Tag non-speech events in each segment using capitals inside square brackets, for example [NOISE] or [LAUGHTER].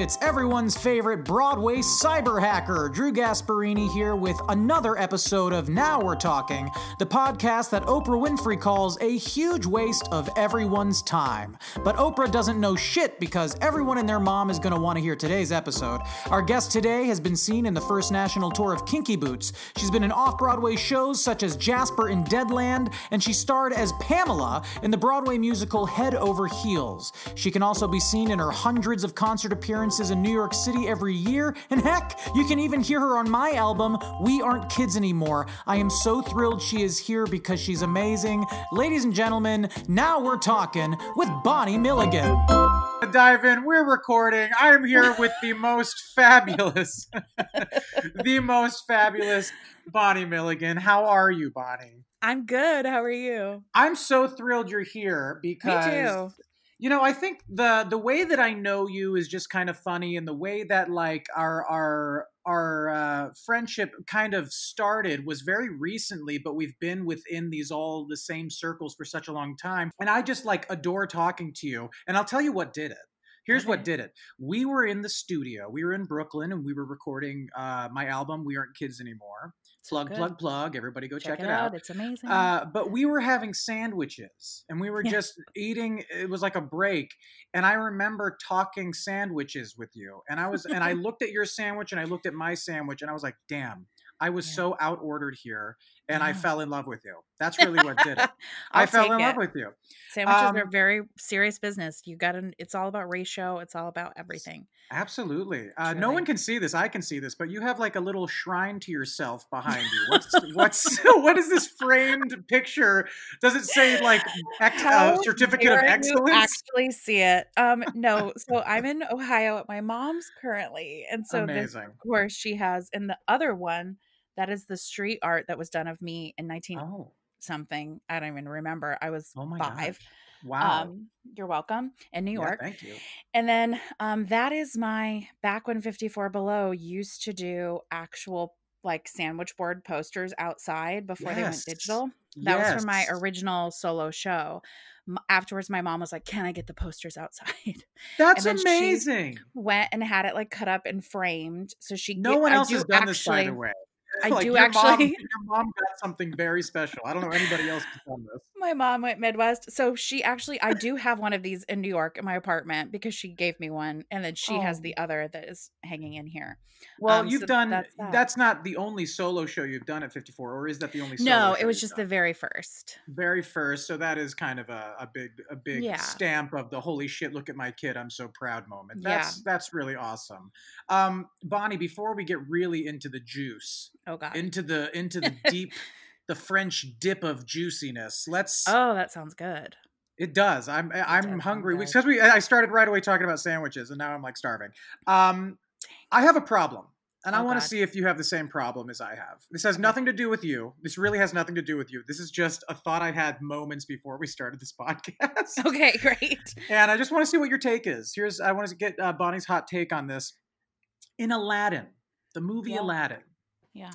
it's everyone's favorite Broadway cyber hacker, Drew Gasparini here with another episode of Now We're Talking, the podcast that Oprah Winfrey calls a huge waste of everyone's time. But Oprah doesn't know shit because everyone and their mom is going to want to hear today's episode. Our guest today has been seen in the first national tour of Kinky Boots. She's been in off Broadway shows such as Jasper in Deadland, and she starred as Pamela in the Broadway musical Head Over Heels. She can also be seen in her hundreds of concert appearances in New York City every year, and heck, you can even hear her on my album, We Aren't Kids Anymore. I am so thrilled she is here because she's amazing. Ladies and gentlemen, now we're talking with Bonnie Milligan. Dive in, we're recording. I am here with the [LAUGHS] most fabulous, [LAUGHS] the most fabulous Bonnie Milligan. How are you, Bonnie? I'm good. How are you? I'm so thrilled you're here because Me too. You know, I think the the way that I know you is just kind of funny, and the way that like our our our uh, friendship kind of started was very recently, but we've been within these all the same circles for such a long time, and I just like adore talking to you. And I'll tell you what did it. Here's okay. what did it. We were in the studio. We were in Brooklyn, and we were recording uh, my album. We aren't kids anymore plug, so plug, plug. Everybody go check, check it, out. out. It's amazing. Uh, but we were having sandwiches and we were yeah. just eating. It was like a break. And I remember talking sandwiches with you. And I was, and I [LAUGHS] looked at your sandwich and I looked at my sandwich and I was like, damn, I was yeah. so out ordered here and. I fell in love with you. That's really what did it. [LAUGHS] I fell in it. love with you. Sandwiches um, are very serious business. You got to, it's all about ratio. It's all about everything. Absolutely. Uh, no one can see this. I can see this, but you have like a little shrine to yourself behind you. [LAUGHS] What's, what's, [LAUGHS] what is this framed picture? Does it say like ex- uh, certificate of excellence? actually see it. Um, no. So I'm in Ohio at my mom's currently. And so this, of course she has, and the other one, that is the street art that was done of me in 19 oh. something. I don't even remember. I was oh five. Gosh. Wow. Um, you're welcome in New York. Yeah, thank you. And then um, that is my back when 54 Below used to do actual like sandwich board posters outside before yes. they went digital. That yes. was for my original solo show. Afterwards, my mom was like, "Can I get the posters outside?" [LAUGHS] That's amazing. Went and had it like cut up and framed. So she no get, one else has done actually, this by the way. I like do your actually. Mom, your mom got something very special. I don't know anybody else has done this. [LAUGHS] My mom went Midwest, so she actually. I do have one of these in New York in my apartment because she gave me one, and then she oh. has the other that is hanging in here. Well, um, you've so done. That's, that. that's, not the only solo show you've done at 54, or is that the only? no, it was just done? the very first. Very first. So that is kind of a, a big, a big yeah. stamp of the holy shit! Look at my kid, I'm so proud moment. That's yeah. that's really awesome. Um, Bonnie, before we get really into the juice, oh god, into the into the [LAUGHS] deep, the French dip of juiciness. Let's. Oh, that sounds good. It does. I'm I'm hungry because we I started right away talking about sandwiches and now I'm like starving. Um, I have a problem. And oh, I want to see if you have the same problem as I have. This has nothing to do with you. This really has nothing to do with you. This is just a thought I had moments before we started this [LAUGHS] podcast. Okay, great. and I just want to see what your take is. Here's I want to get uh, Bonnie's hot take on this. In Aladdin, the movie yeah. Aladdin. Yeah.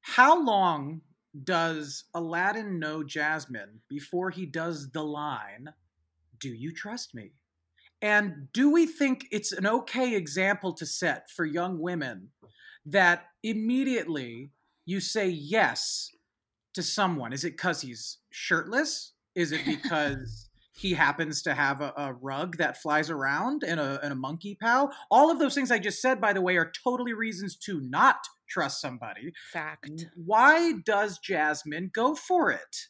How long does Aladdin know Jasmine before he does the line, "Do you trust me?" And do we think it's an okay example to set for young women that immediately you say yes to someone? Is it because he's shirtless? Is it [LAUGHS] because he happens to have a, a, rug that flies around and a, and a monkey pal? All of those things I just said, by the way, are totally reasons to not trust somebody. Fact. Why does Jasmine go for it?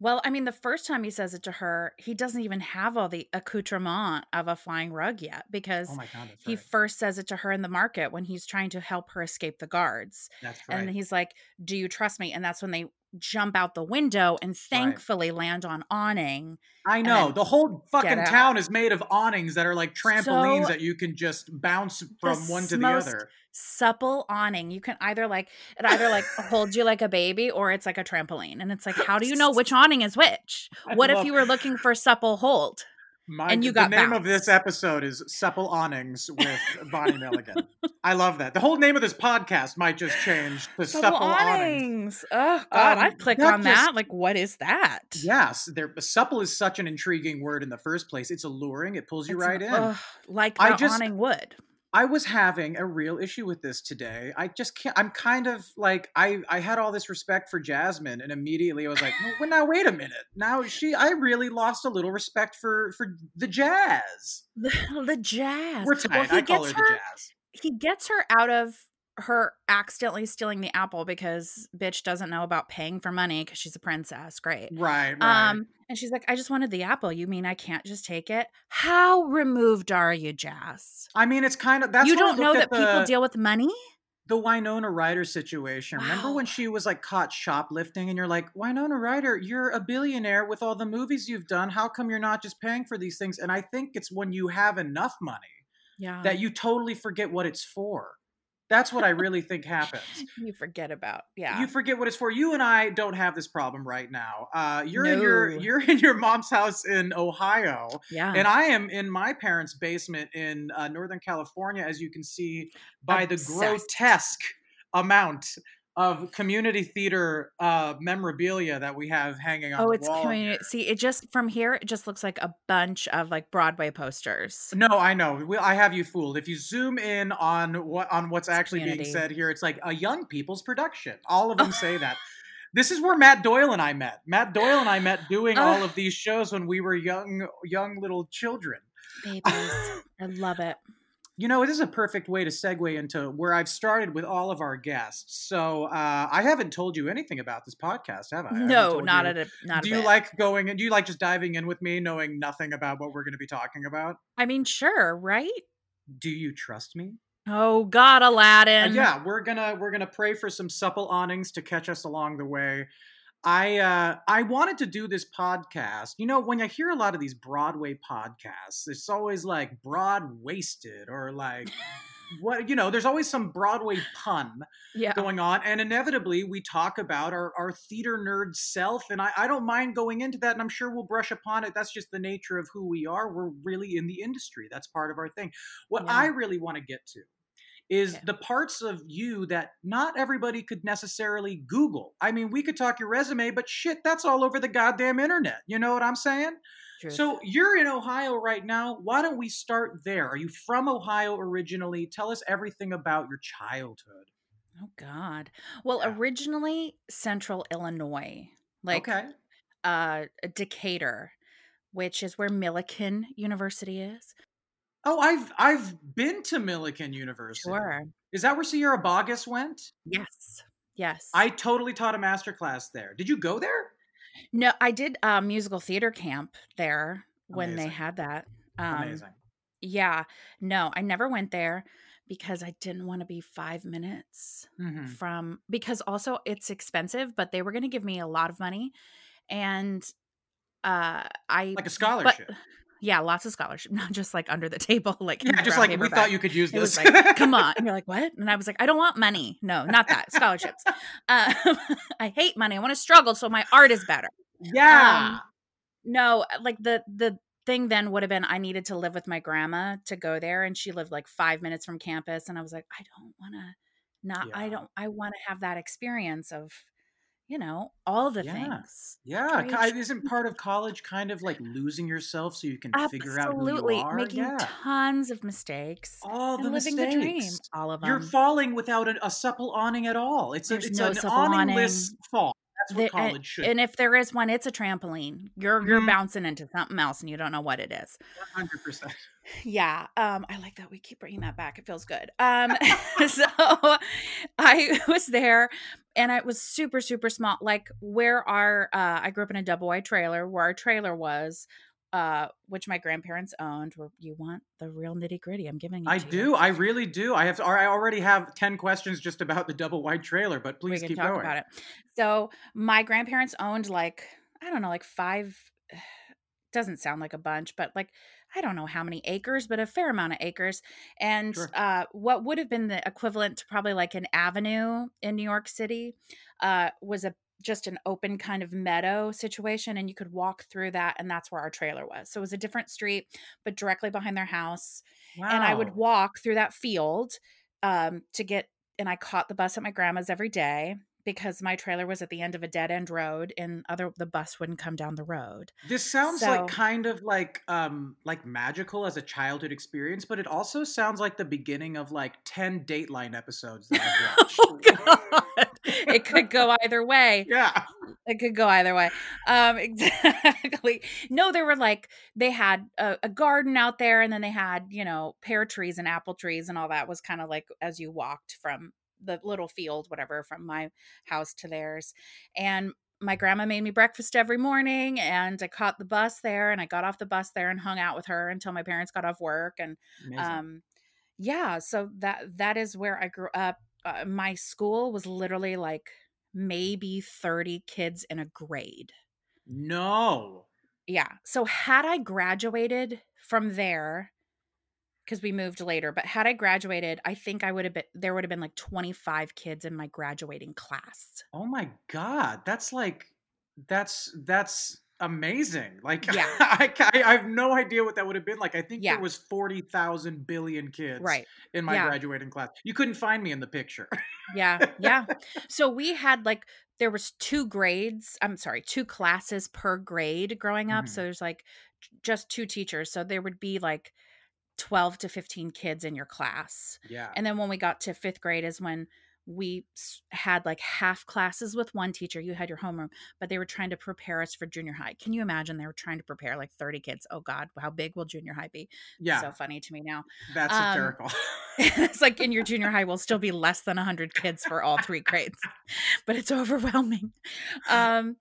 Well, I mean, the first time he says it to her, he doesn't even have all the accoutrement of a flying rug yet oh because oh God, he right. first says it to her in the market when he's trying to help her escape the guards. That's right. And he's like, Do you trust me? And that's when they jump out the window and thankfully right. land on awning. I know. The whole fucking town is made of awnings that are like trampolines so, that you can just bounce from one to the other. Supple awning. You can either like it either like hold you like a baby or it's like a trampoline. And it's like, how do you know [LAUGHS] which awning is which? What if you were looking for supple hold? My, and you got the name bounced. of this episode is Supple Awnings with Bonnie Milligan. I love that. The whole name of this podcast might just change to Supple, Supple Awnings. Oh God, um, I'd click on that. Like, what is that? Yes, there. Supple is such an intriguing word in the first place. It's alluring. It pulls you it's, right in, uh, like the I just, awning would. I was having a real issue with this today. I just can't. I'm kind of like I. I had all this respect for Jasmine, and immediately I was like, well, "Now wait a minute. Now she. I really lost a little respect for for the jazz. The, [LAUGHS] the jazz. We're tight. Well, I call her, her the jazz. He gets her out of her accidentally stealing the apple because bitch doesn't know about paying for money because she's a princess. Great. Right, right. Um, and she's like, I just wanted the apple. You mean I can't just take it? How removed are you, Jazz? I mean, it's kind of that's you don't know that the, people deal with money. The Winona Ryder situation. Wow. Remember when she was like caught shoplifting, and you're like, Winona Ryder, you're a billionaire with all the movies you've done. How come you're not just paying for these things? And I think it's when you have enough money, yeah, that you totally forget what it's for. That's what I really think happens. [LAUGHS] you forget about, yeah. You forget what it's for. You and I don't have this problem right now. Uh, you're no. in your you're [LAUGHS] in your mom's house in Ohio, yeah, and I am in my parents' basement in uh, Northern California, as you can see by Obsessed. the grotesque amount of community theater uh, memorabilia that we have hanging on. Oh, it's community. See, it just from here, it just looks like a bunch of like Broadway posters. No, I know. We, I have you fooled. If you zoom in on what on what's it's actually community. being said here, it's like a young people's production. All of them say that. [LAUGHS] This is where Matt Doyle and I met. Matt Doyle and I met doing all of these shows when we were young, young little children. Babies, [LAUGHS] I love it. You know, this is a perfect way to segue into where I've started with all of our guests. So uh, I haven't told you anything about this podcast, have I? No, not you. at a not. Do you bit. like going and do you like just diving in with me, knowing nothing about what we're going to be talking about? I mean, sure, right? Do you trust me? Oh God, Aladdin! Uh, yeah, we're gonna we're gonna pray for some supple awnings to catch us along the way. I uh, I wanted to do this podcast. You know, when I hear a lot of these Broadway podcasts, it's always like broad waisted or like what you know. There's always some Broadway pun yeah. going on, and inevitably we talk about our our theater nerd self, and I, I don't mind going into that, and I'm sure we'll brush upon it. That's just the nature of who we are. We're really in the industry. That's part of our thing. What yeah. I really want to get to is okay. the parts of you that not everybody could necessarily Google. I mean, we could talk your resume, but shit, that's all over the goddamn internet. You know what I'm saying? Truth. So you're in Ohio right now. Why don't we start there? Are you from Ohio originally? Tell us everything about your childhood. Oh God. Well, yeah. originally Central Illinois, like okay. uh, Decatur, which is where Millikin University is. Oh, I've I've been to Millikin University. Sure. Is that where Sierra Boggess went? Yes. Yes. I totally taught a master class there. Did you go there? No, I did a musical theater camp there when Amazing. they had that. Um, Amazing. Yeah. No, I never went there because I didn't want to be five minutes mm-hmm. from because also it's expensive, but they were going to give me a lot of money, and uh, I like a scholarship. But, yeah, lots of scholarship, [LAUGHS] not just like under the table, [LAUGHS] like yeah, just like we thought you could use this. like, come on, [LAUGHS] and you're like, what? And I was like, I don't want money. No, not that scholarships. Uh, I hate money. I want to struggle so my art is better. Yeah. Um, no, like the the thing then would have been I needed to live with my grandma to go there, and she lived like five minutes from campus, and I was like, I don't want to. Not, yeah. I don't. I want to have that experience of you know, all the yeah. things. Yeah. Right? Isn't part of college kind of like losing yourself so you can Absolutely. figure out who you are? Making yeah. tons of mistakes. All the living mistakes. the dream. All of them. You're falling without a, a supple awning at all. It's, a, it's no an awningless awning. fall. That's what The- college and, should. and if there is one, it's a trampoline. You're you're Mhm. bouncing into something else and you don't know what it is. Hundred percent. [LAUGHS] Yeah. Um, I like that we keep bringing that back. It feels good. Um, [LAUGHS] so I [LAUGHS] was there and it was super, super small. Like where our, uh, I grew up in a double wide trailer where our trailer was, uh, which my grandparents owned where you want the real nitty gritty. I'm giving it I to you. do. I really do. I have. I already have ten questions just about the double wide trailer, but please we can keep talk going. about it. So my grandparents owned like I don't know, like five. [SIGHS] Doesn't sound like a bunch, but like I don't know how many acres, but a fair amount of acres. And Sure. uh, what would have been the equivalent to probably like an avenue in New York City uh, was a just an open kind of meadow situation, and you could walk through that, and that's where our trailer was. So it was a different street, but directly behind their house Wow. and I would walk through that field um, to get. And I caught the bus at my grandma's every day because my trailer was at the end of a dead end road, and other the bus wouldn't come down the road. This sounds So- like kind of like um like magical as a childhood experience, but it also sounds like the beginning of like ten Dateline episodes that I've [LAUGHS] watched. oh God, it could go [LAUGHS] either way. yeah. It could go either way. Um, [LAUGHS] exactly. No, there were like they had a, a garden out there, and then they had you know pear trees and apple trees and all that was kind of like as you walked from the little field, whatever, from my house to theirs, and. My grandma made me breakfast every morning, and I caught the bus there, and I got off the bus there and hung out with her until my parents got off work, and Amazing. um yeah so that that is where i grew up uh, my school was literally like maybe 30 kids in a grade no. yeah so had i graduated from there because we moved later but had i graduated i think i would have been there would have been like 25 kids in my graduating class Oh my god, that's like that's that's amazing. Like [LAUGHS] Yeah. I, I I have no idea what that would have been like. I think Yeah. there was 40,000 billion kids right in my Yeah. graduating class. You couldn't find me in the picture. yeah [LAUGHS] yeah so we had like there was two grades i'm sorry two classes per grade growing up Mhm. so there's like just two teachers so there would be like 12 to 15 kids in your class. Yeah. and then when we got to fifth grade is when we had like half classes with one teacher. You had your homeroom but they were trying to prepare us for junior high. Can you imagine? They were trying to prepare like 30 kids. Oh god how big will junior high be? Yeah. so funny to me now. That's um, hysterical. [LAUGHS] it's like in your junior high will still be less than 100 kids for all three grades [LAUGHS] but it's overwhelming. Um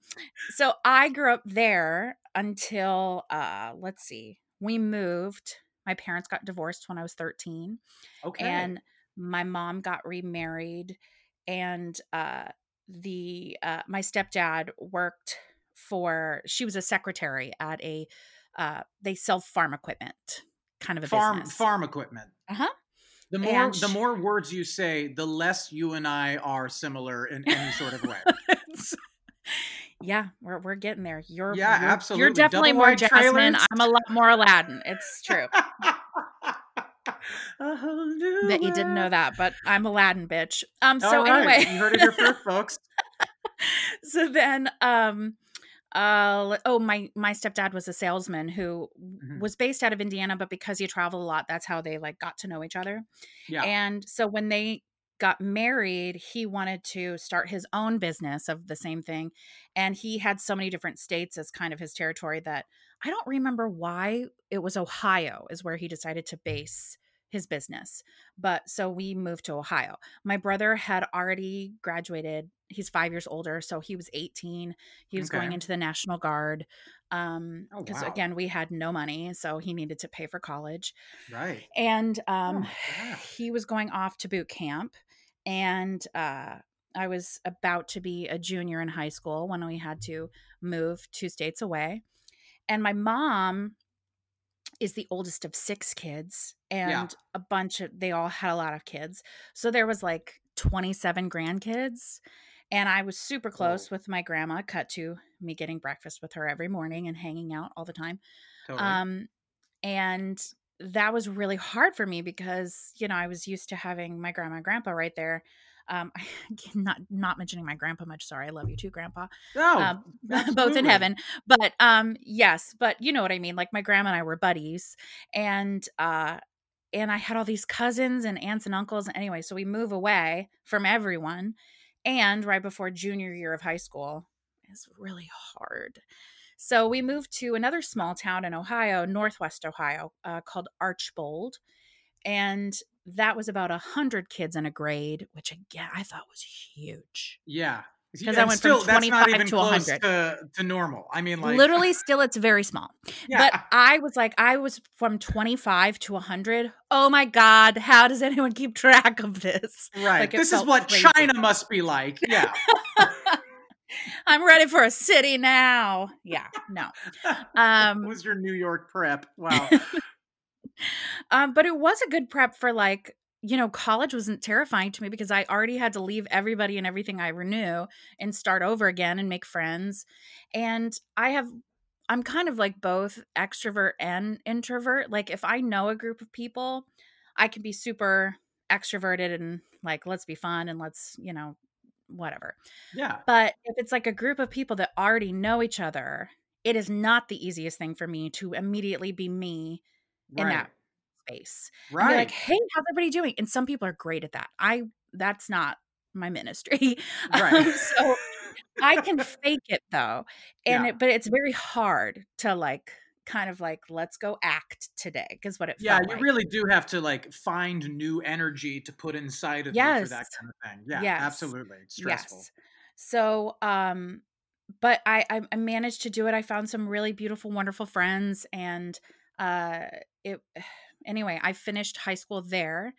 so i grew up there until uh let's see we moved my parents got divorced when i was 13 okay. and my mom got remarried and uh the uh my stepdad worked for she was a secretary at a uh they sell farm equipment kind of a farm business farm equipment. uh-huh The more And the more words you say, the less you and I are similar in any sort of way. [LAUGHS] Yeah, we're we're getting there. You're Yeah, you're, absolutely. You're definitely Double more Jasmine. trailers. I'm a lot more Aladdin. It's true [LAUGHS] A whole new that you didn't know that, but I'm Aladdin, bitch. Um. So right, anyway, you heard it here first, folks. [LAUGHS] so then, um, uh, oh my my stepdad was a salesman who Mhm. was based out of Indiana, but because he traveled a lot, that's how they like got to know each other. Yeah. And so when they got married, he wanted to start his own business of the same thing. And he had so many different states as kind of his territory that I don't remember why it was Ohio, is where he decided to base his business. But so we moved to Ohio. My brother had already graduated. He's five years older. So he was 18. He was going into the National Guard. Um, Oh, because wow. again, we had no money. So he needed to pay for college right. and um, my God. he was going off to boot camp and uh, i was about to be a junior in high school when we had to move two states away and my mom is the oldest of six kids and Yeah. a bunch of they all had a lot of kids so there was like 27 grandkids and i was super close with my grandma cut to me getting breakfast with her every morning and hanging out all the time Totally. um, and that was really hard for me because you know I was used to having my grandma and grandpa right there. Um, [LAUGHS] not not mentioning my grandpa much. Sorry, I love you too, grandpa. oh, um, [LAUGHS] both in heaven. But um, yes, but you know what I mean. Like my grandma and I were buddies, and uh, and I had all these cousins and aunts and uncles. Anyway, so we move away from everyone, and right before junior year of high school, is really hard. So we moved to another small town in Ohio, Northwest Ohio, uh, called Archbold. And that was about a hundred kids in a grade, which again I thought was huge. Yeah, because I went still, from 25 to 100 to, to, normal. I mean, like literally, still it's very small. [LAUGHS] Yeah. But I was like, I was from 25 to 100. Oh my god, how does anyone keep track of this? Right. Like, this is what crazy. China must be like. Yeah. [LAUGHS] [LAUGHS] I'm ready for a city now. Yeah, no. [LAUGHS] Um, was your New York prep? Wow. [LAUGHS] um, but it was a good prep for like you know, college wasn't terrifying to me because I already had to leave everybody and everything I knew and start over again and make friends. And I have, I'm kind of like both extrovert and introvert. Like, if I know a group of people, I can be super extroverted and like, let's be fun and let's, you know, whatever. Yeah. But if it's like a group of people that already know each other, it is not the easiest thing for me to immediately be me right. in that space. Right. like, hey, how's everybody doing? And some people are great at that. I that's not my ministry. [LAUGHS] Right. Um, so I can fake it though. And yeah. it, but it's very hard to like kind of like let's go act today because what it yeah you like. really do have to like find new energy to put inside of yes. you for that kind of thing yeah yes. absolutely it's stressful yes. so um but I I managed to do it I found some really beautiful wonderful friends and uh it [SIGHS] anyway, I finished high school there.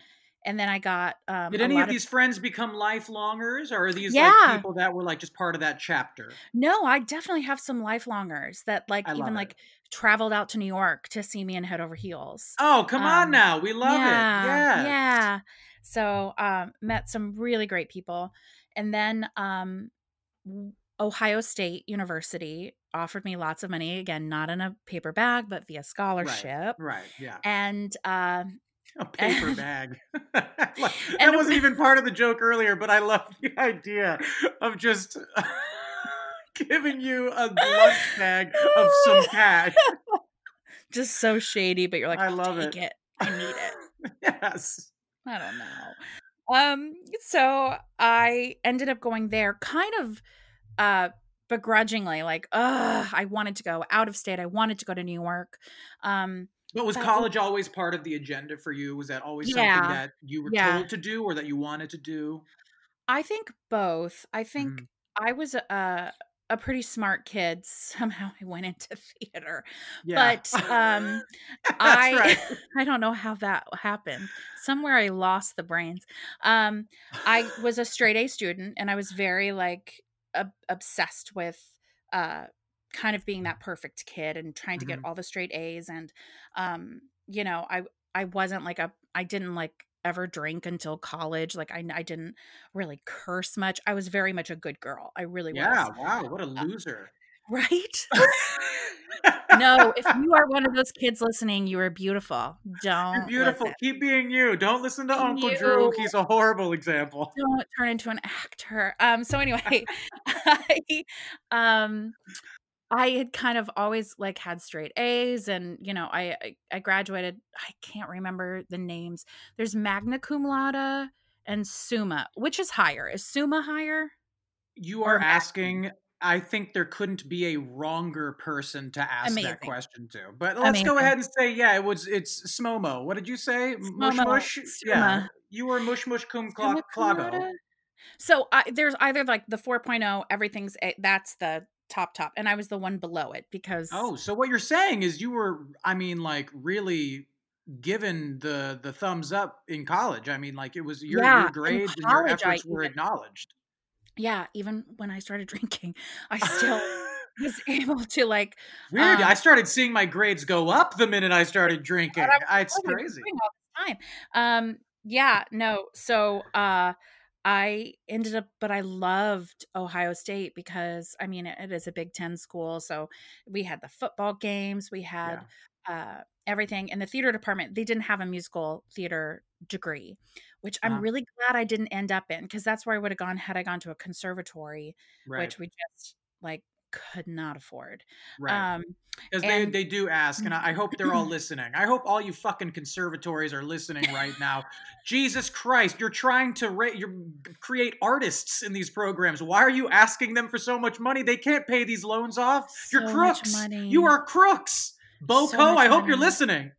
And then I got. Um, Did any of these friends become lifelongers, or are these yeah. like people that were like just part of that chapter? No, I definitely have some lifelongers that like even like traveled out to New York to see me in head over heels. Oh, come um, on now. We love yeah, it. Yeah. Yeah. So um met some really great people. And then um Ohio State University offered me lots of money again not in a paper bag but via scholarship right, right yeah and uh, a [LAUGHS] paper bag. [LAUGHS] That wasn't even part of the joke earlier but i love the idea of just [LAUGHS] giving you a lunch bag of some cash. Just so shady but you're like i love it. it. I need it. Yes. I don't know. Um so i ended up going there kind of uh begrudgingly like ugh i wanted to go out of state. I wanted to go to new york. Um but was college always part of the agenda for you was that always yeah, something that you were yeah. told to do or that you wanted to do i think both i think mm. i was a a pretty smart kid [LAUGHS] somehow i went into theater yeah. but [LAUGHS] um i right. [LAUGHS] i don't know how that happened somewhere i lost the brains um i was a straight a student and i was very like ob- obsessed with uh kind of being that perfect kid and trying to mm-hmm. get all the straight A's and um you know I I wasn't like a I didn't like ever drink until college like I I didn't really curse much I was very much a good girl I really yeah, was wow what a uh, loser uh, [LAUGHS] right [LAUGHS] no, if you are one of those kids listening, you are beautiful. Don't. You're beautiful. Listen. Keep being you. Don't listen to Uncle you. Drew. He's a horrible example. Don't turn into an actor. Um. So anyway, [LAUGHS] I, um, I had kind of always like had straight A's, and you know, I I, I graduated. I can't remember the names. There's magna cum laude and summa. Which is higher? Is summa higher? You are asking I think there couldn't be a wronger person to ask Amazing. that question to. But let's Amazing. go ahead and say, yeah, it was it's Smomo. What did you say? Mush mush? Yeah. You were mush mush cum clago. So I, there's either like the 4.0, everything's a, that's the top top, and I was the one below it because Oh, so what you're saying is you were I mean like really given the the thumbs up in college. I mean like it was your, yeah, your grades and your efforts I, were acknowledged yeah, even when I started [LAUGHS] drinking, I still [LAUGHS] was able to like. Weird. Um, I started seeing my grades go up the minute I started drinking. I, it's crazy. All the time. Um. Yeah. No. So. Uh. I ended up, but I loved Ohio State because I mean, it, it is a Big Ten school. So we had the football games, we had yeah. uh, everything. In the theater department, they didn't have a musical theater degree which I'm uh-huh. really glad I didn't end up in because that's where I would have gone had I gone to a conservatory, right. which we just like could not afford. Right. Um, because they, they do ask, and I, I hope they're all listening. I hope all you fucking conservatories are listening right now. Jesus Christ, you're trying to ra- you're, create artists in these programs. Why are you asking them for so much money? They can't pay these loans off. So you're crooks. You are crooks. Boko, so I hope money. you're listening.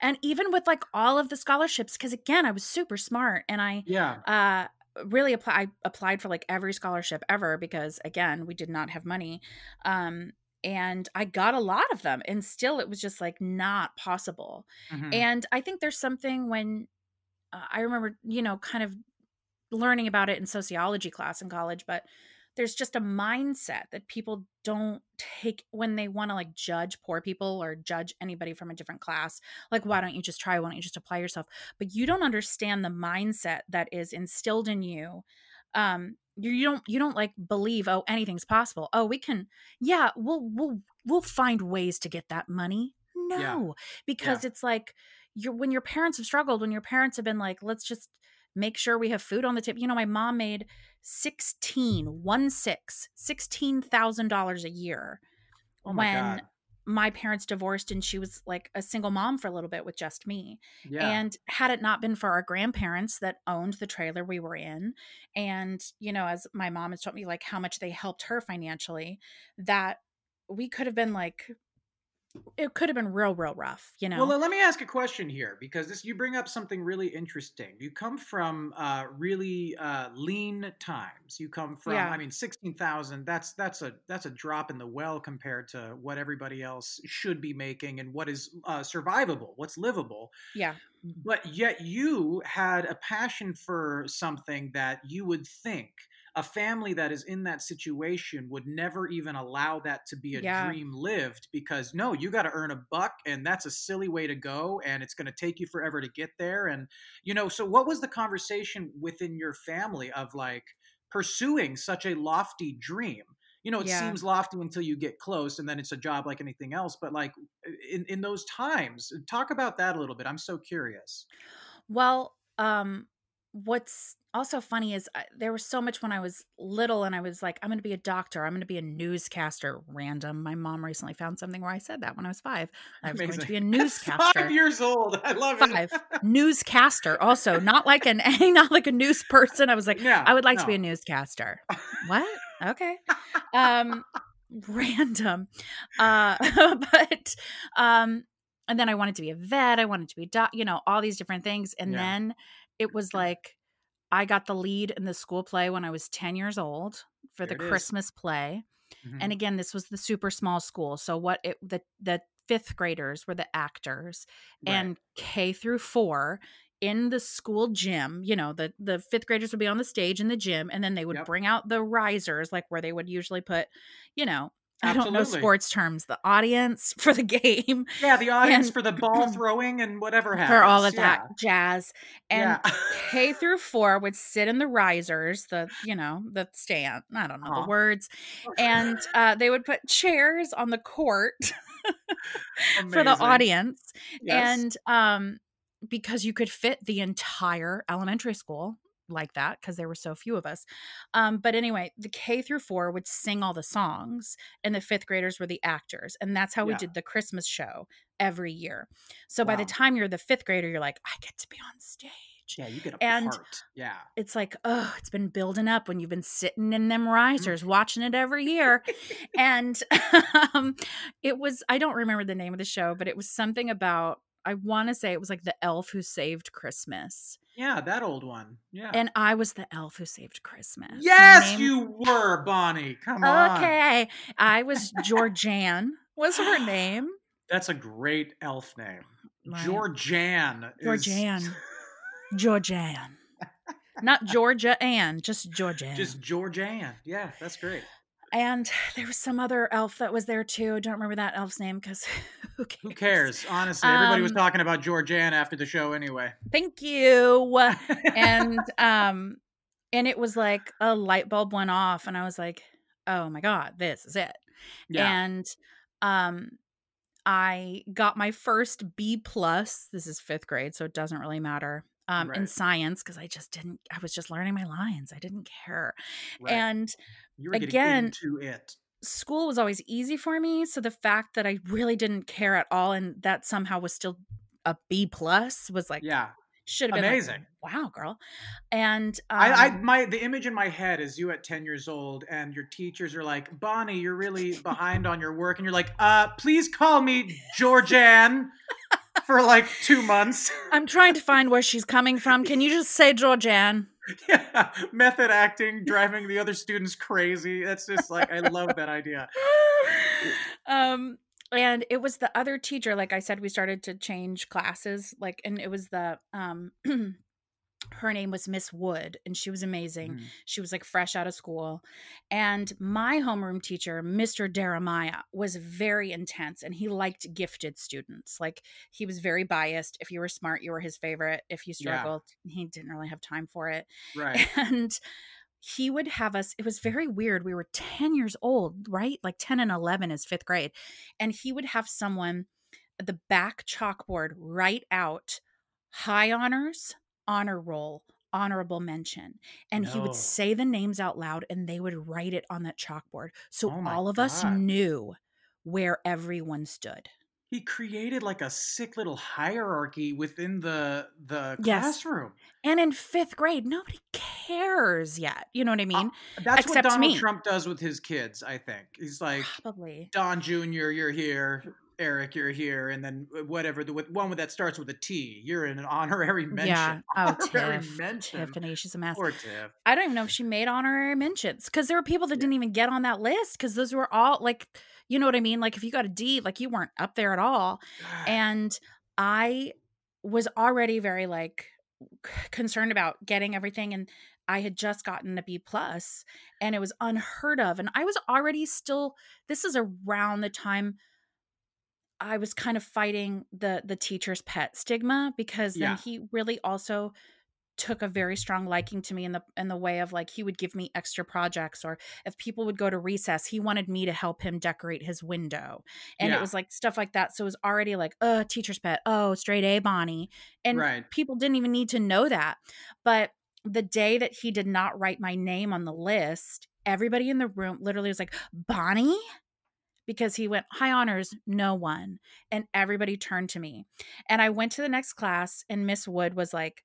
And even with like all of the scholarships, because again, I was super smart and I yeah. Uh, really apply I applied for like every scholarship ever because again we did not have money um and I got a lot of them and still it was just like not possible mm-hmm. and I think there's something when uh, I remember you know kind of learning about it in sociology class in college but there's just a mindset that people don't take when they want to like judge poor people or judge anybody from a different class like why don't you just try why don't you just apply yourself but you don't understand the mindset that is instilled in you um you, you don't you don't like believe oh anything's possible oh we can yeah we'll we'll we'll find ways to get that money no yeah. because yeah. it's like you're when your parents have struggled when your parents have been like let's just make sure we have food on the table you know my mom made 16 one six, six sixteen thousand dollars a year oh my when God. my parents divorced and she was like a single mom for a little bit with just me yeah. and had it not been for our grandparents that owned the trailer we were in and you know as my mom has told me like how much they helped her financially that we could have been like it could have been real real rough you know? well let me ask a question here because this you bring up something really interesting. You come from uh, really uh, lean times. You come from yeah. i mean 16000 that's that's a that's a drop in the well compared to what everybody else should be making and what is uh, survivable what's livable. Yeah. But yet you had a passion for something that you would think a family that is in that situation would never even allow that to be a yeah. dream lived because no you got to earn a buck and that's a silly way to go and it's going to take you forever to get there and you know so what was the conversation within your family of like pursuing such a lofty dream you know it yeah. seems lofty until you get close and then it's a job like anything else but like in in those times talk about that a little bit i'm so curious well um what's also funny is I, there was so much when I was little and I was like, I'm going to be a doctor. I'm going to be a newscaster. Random. My mom recently found something where I said that when I was five. I was Amazing. going to be a [LAUGHS] newscaster. five years old. I love five. it. newscaster. Also, not like an [LAUGHS] not like a news person. I was like, yeah, I would like no. to be a newscaster. what? [LAUGHS] Okay. Um, random. Uh, but um, and then I wanted to be a vet. I wanted to be doc. You know, all these different things. And yeah. then it was like I got the lead in the school play when I was 10 years old for there the Christmas is. play. Mm-hmm. And again, this was the super small school. So what it the the fifth graders were the actors right. and K through 4 in the school gym, you know, the the fifth graders would be on the stage in the gym and then they would yep. bring out the risers like where they would usually put, you know, Absolutely. I don't know sports terms. The audience [LAUGHS] for the game. Yeah, the audience and, for the [CLEARS THROAT] ball throwing and whatever happens. For all of yeah. that jazz. And yeah. K [LAUGHS] through four would sit in the risers, the, you know, the stand. I don't know Aww. the words. And [LAUGHS] uh, they would put chairs on the court for the audience. Yes. And um, because you could fit the entire elementary school like that because there were so few of us. Um, but anyway, the K through four would sing all the songs, and the fifth graders were the actors, and that's how yeah. we did the Christmas show every year. So wow. by the time you're the fifth grader, you're like, I get to be on stage. Yeah, you get a and part. Yeah. It's like, oh, it's been building up when you've been sitting in them risers watching it every year. [LAUGHS] and [LAUGHS] um, it was, I don't remember the name of the show, but it was something about, I want to say it was like the elf who saved Christmas. Yeah, that old one. Yeah. And I was the elf who saved Christmas. Yes, name... you were, Bonnie. Come on. Okay. I was [LAUGHS] Georgianne. was her name. That's a great elf name. My... Georgianne. Georgianne. Is... [LAUGHS] Georgianne. Not Georgia Ann, just Georgianne. Just Georgianne. Yeah, that's great. And [SIGHS] there was some other elf that was there too. I don't remember that elf's name because [LAUGHS] who cares? Who cares? Honestly, everybody um, was talking about Georgianne after the show anyway. Thank you. [LAUGHS] and um, and it was like a light bulb went off, and I was like, oh my god, this is it. Yeah. And um, I got my first B plus. This is fifth grade, so it doesn't really matter. Um, right. in science because I just didn't. I was just learning my lines. I didn't care, right. and you were again into it school was always easy for me. So the fact that I really didn't care at all and that somehow was still a B plus was like, yeah, should have been amazing. Like, wow, girl. And um, I, I, my, the image in my head is you at 10 years old and your teachers are like, Bonnie, you're really behind on your work. And you're like, uh, please call me [LAUGHS] Georgianne for like two months. I'm trying to find where she's coming from. Can you just say Georgianne? Yeah, method acting, driving the other students crazy. That's just like I love that idea. [LAUGHS] Um, and it was the other teacher. Like I said, we started to change classes. Like, and it was the um [CLEARS THROAT] her name was Miss Wood, and she was amazing. Mm. She was like fresh out of school. And my homeroom teacher, Mr. Jeremiah, was very intense and he liked gifted students. Like he was very biased. If you were smart, you were his favorite. If you struggled, yeah. he didn't really have time for it. Right. [LAUGHS] And he would have us, it was very weird. We were 10 years old, right? Like 10 and 11 is fifth grade. And he would have someone at the back chalkboard write out high honors honor roll honorable mention and no. he would say the names out loud and they would write it on that chalkboard so oh all of God. us knew where everyone stood he created like a sick little hierarchy within the the yes. classroom and in fifth grade nobody cares yet you know what i uh, mean uh, that's Except what donald me. trump does with his kids i think he's like probably don junior you're here Eric, you're here, and then uh, whatever the one with that starts with a T, you're in an honorary [LAUGHS] mention. Yeah, oh honorary Tiff, mention. Tiffany, she's a mess. Tiff. I don't even know if she made honorary mentions because there were people that yeah. didn't even get on that list because those were all like, you know what I mean? Like if you got a D, like you weren't up there at all, and I was already very like concerned about getting everything and I had just gotten a B plus and it was unheard of and I was already still this is around the time I was kind of fighting the the teacher's pet stigma because then yeah. he really also took a very strong liking to me in the in the way of like he would give me extra projects or if people would go to recess he wanted me to help him decorate his window and yeah. it was like stuff like that so it was already like oh teacher's pet oh straight a bonnie and right. people didn't even need to know that but the day that he did not write my name on the list everybody in the room literally was like bonnie because he went, High honors, no one. And everybody turned to me. And I went to the next class, and Miss Wood was like,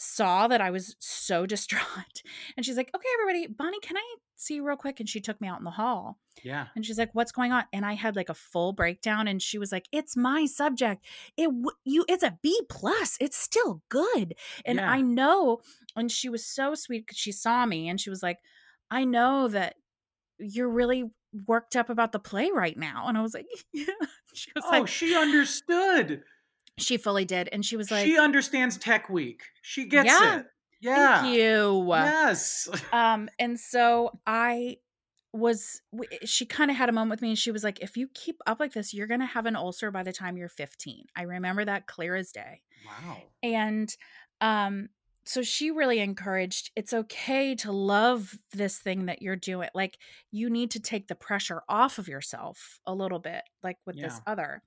saw that I was so [LAUGHS] distraught. And she's like, okay, everybody, Bonnie, can I see you real quick? And she took me out in the hall. Yeah. And she's like, what's going on? And I had like a full breakdown. And she was like, it's my subject. It, you, it's a B plus. It's still good. And yeah. I know, and she was so sweet because she saw me and she was like, I know that you're really worked up about the play right now. And I was like, [LAUGHS] yeah. [LAUGHS] She was oh, like, she understood. She fully did. And she was like, she understands Tech Week. She gets yeah, it. Yeah. Thank you. Yes. [LAUGHS] Um, and so I was she kind of had a moment with me and she was like if you keep up like this you're going to have an ulcer by the time you're 15 i remember that clear as day wow and um so she really encouraged it's okay to love this thing that you're doing like you need to take the pressure off of yourself a little bit like with yeah. this other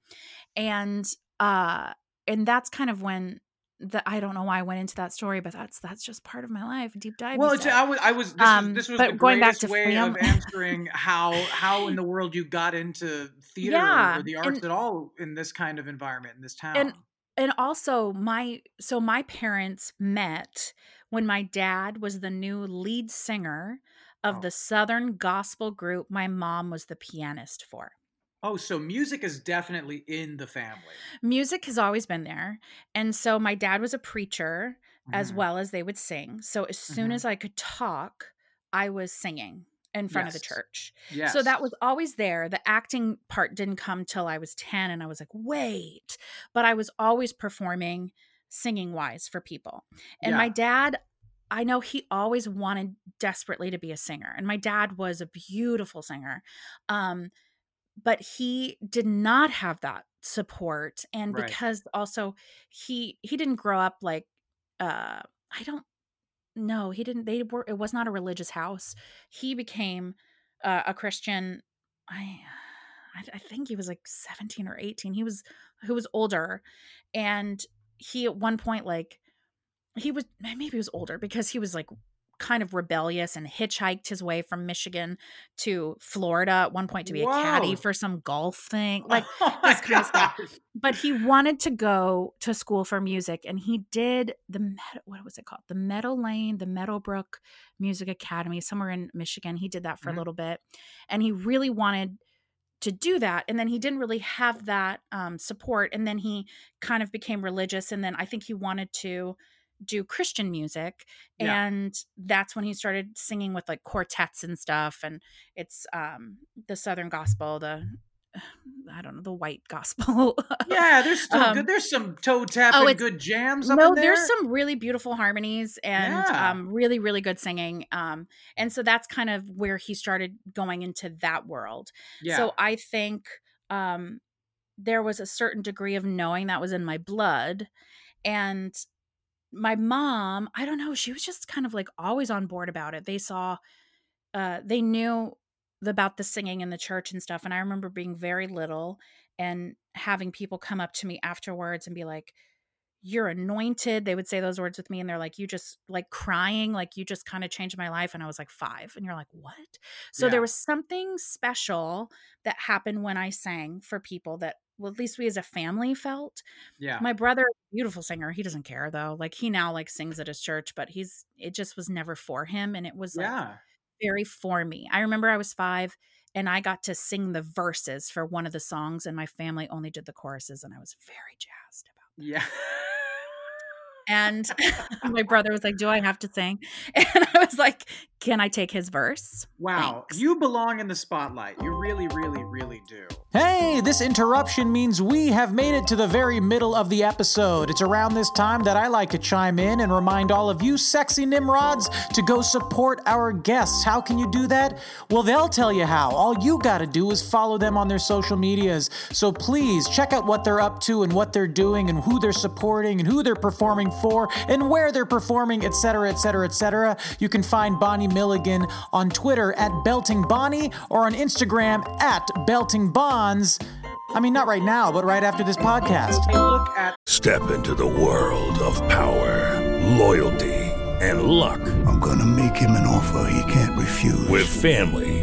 and uh and that's kind of when that I don't know why I went into that story, but that's that's just part of my life. Deep dive. Well, I was I was this, um, was, this was the going back to way film. of answering how how in the [LAUGHS] world you got into theater yeah, or the arts and, at all in this kind of environment in this town. And and also my so my parents met when my dad was the new lead singer of oh. the southern gospel group my mom was the pianist for Oh, so music is definitely in the family. Music has always been there. And so my dad was a preacher mm-hmm. as well as they would sing. So as soon mm-hmm. as I could talk, I was singing in front yes. of the church. Yes. So that was always there. The acting part didn't come till I was 10 and I was like, "Wait." But I was always performing singing wise for people. And yeah. my dad I know he always wanted desperately to be a singer. And my dad was a beautiful singer. Um but he did not have that support and right. because also he he didn't grow up like uh I don't no, he didn't. They were. It was not a religious house. He became uh, a Christian. I, I think he was like seventeen or eighteen. He was who was older, and he at one point like he was maybe he was older because he was like kind of rebellious and hitchhiked his way from Michigan to Florida at one point to be Whoa. a caddy for some golf thing, [LAUGHS] like oh this kind of stuff. But he wanted to go to school for music, and he did the what was it called? The Meadow Lane, the Meadowbrook Music Academy, somewhere in Michigan. He did that for mm-hmm. a little bit, and he really wanted to do that and then he didn't really have that um, support and then he kind of became religious and then i think he wanted to do Christian music. Yeah. And that's when he started singing with like quartets and stuff. And it's um the Southern gospel, the [SIGHS] I don't know, the white gospel. yeah, there's [LAUGHS] still um, good. There's some toe tap oh, good jams up no, there. there's some really beautiful harmonies and yeah. um, really, really good singing. Um, and so that's kind of where he started going into that world. Yeah. So I think um, there was a certain degree of knowing that was in my blood. And my mom, I don't know, she was just kind of like always on board about it. They saw, uh, they knew about the singing in the church and stuff. And I remember being very little and having people come up to me afterwards and be like, you're anointed. They would say those words with me and they're like, you just like crying, like you just kind of changed my life. And I was like five. And you're like, what? So yeah. there was something special that happened when I sang for people that well, at least we as a family felt. Yeah. My brother, beautiful singer. He doesn't care though. Like he now like sings at his church, but he's it just was never for him. And it was like yeah. very for me. I remember I was five and I got to sing the verses for one of the songs, and my family only did the choruses, and I was very jazzed about that. Yeah. [LAUGHS] And [LAUGHS] [LAUGHS] my brother was like, Do I have to sing? [LAUGHS] And I was like, Can I take his verse? Wow. Thanks. You belong in the spotlight. You really, really, really do. Hey, this interruption means we have made it to the very middle of the episode. It's around this time that I like to chime in and remind all of you sexy Nimrods to go support our guests. How can you do that? Well, they'll tell you how. All you gotta do is follow them on their social medias. So please check out what they're up to and what they're doing and who they're supporting and who they're performing for and where they're performing, etc., etc., etc. You can find Bonnie Milligan on Twitter at Belting Bonnie or on Instagram at Belting Bonds. I mean, not right now, but right after this podcast. Step into the world of power, loyalty, and luck. I'm gonna make him an offer he can't refuse. With family,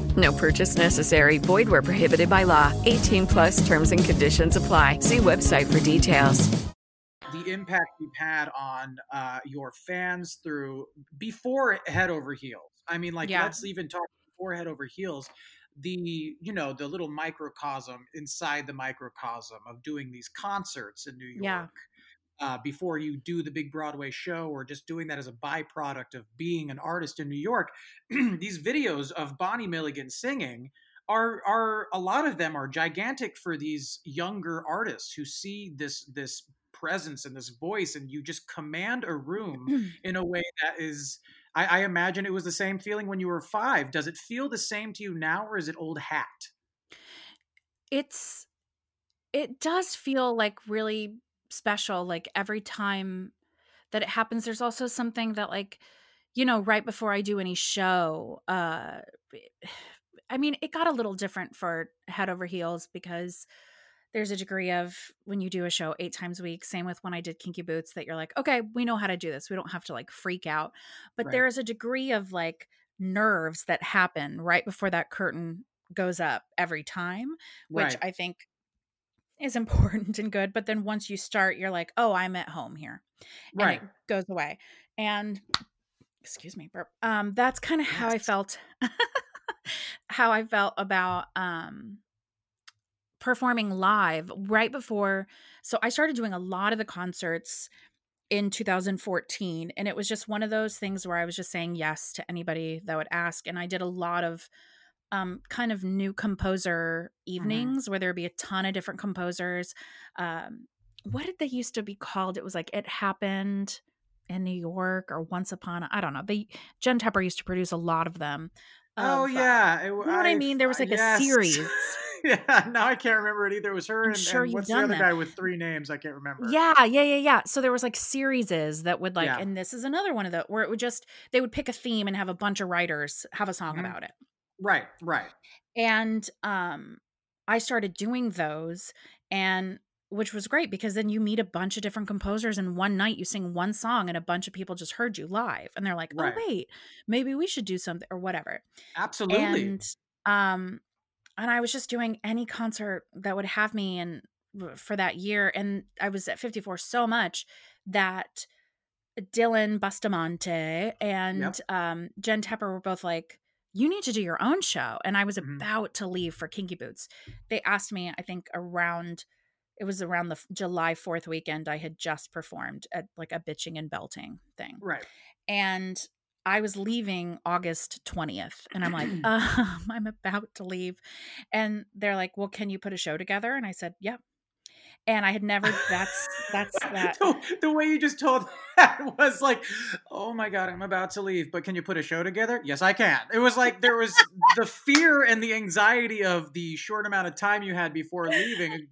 No purchase necessary. Void where prohibited by law. 18 plus terms and conditions apply. See website for details. The impact you've had on uh, your fans through before Head Over Heels. I mean, like, yeah. let's even talk before Head Over Heels. The you know the little microcosm inside the microcosm of doing these concerts in New York. Yeah uh, before you do the big Broadway show or just doing that as a byproduct of being an artist in New York, [CLEARS THROAT] these videos of Bonnie Milligan singing are are a lot of them are gigantic for these younger artists who see this this presence and this voice and you just command a room [CLEARS THROAT] in a way that is I, I imagine it was the same feeling when you were five. Does it feel the same to you now or is it old hat? It's it does feel like really special like every time that it happens there's also something that like you know right before i do any show uh [SIGHS] i mean it got a little different for head over heels because there's a degree of when you do a show eight times a week same with when i did kinky boots that you're like okay we know how to do this we don't have to like freak out but right. there is a degree of like nerves that happen right before that curtain goes up every time which right. i think is important and good but then once you start you're like oh i'm at home here and right it goes away and excuse me burp, um that's kind of how i felt [LAUGHS] how i felt about um performing live right before. So I started doing a lot of the concerts in 2014 and it was just one of those things where I was just saying yes to anybody that would ask and I did a lot of um, kind of new composer Mm-hmm. evenings where there'd be a ton of different composers um, what did they used to be called it was like it happened in New York or once upon a, I don't know they Jen Tepper used to produce a lot of them Oh of, uh, yeah, you know what I mean? There was like yes. a series. [LAUGHS] yeah, now I can't remember it either. It was her I'm and, sure and what's the other them. guy with three names? I can't remember. Yeah, yeah, yeah, yeah. So there was like serieses that would like, Yeah. and this is another one of the where it would just they would pick a theme and have a bunch of writers have a song Mhm. about it. Right, right. And um I started doing those and which was great because then you meet a bunch of different composers and one night you sing one song and a bunch of people just heard you live and they're like, Right. "Oh wait, maybe we should do something or whatever." Absolutely. And um and I was just doing any concert that would have me and for that year and I was at 54 so much that Dylan Bustamante and Yep. um Jen Tepper were both like you need to do your own show and I was Mhm. about to leave for Kinky Boots. They asked me I think around it was around the July 4th weekend I had just performed at like a bitching and belting thing right. and I was leaving August 20th and I'm like, [CLEARS THROAT] um, [LAUGHS] I'm about to leave. And they're like, well, can you put a show together? And I said, yeah. And I had never, that's, that's [LAUGHS] that. the, the way you just told [LAUGHS] that was like, oh my god, I'm about to leave, but can you put a show together? Yes, I can. It was like there was the fear and the anxiety of the short amount of time you had before leaving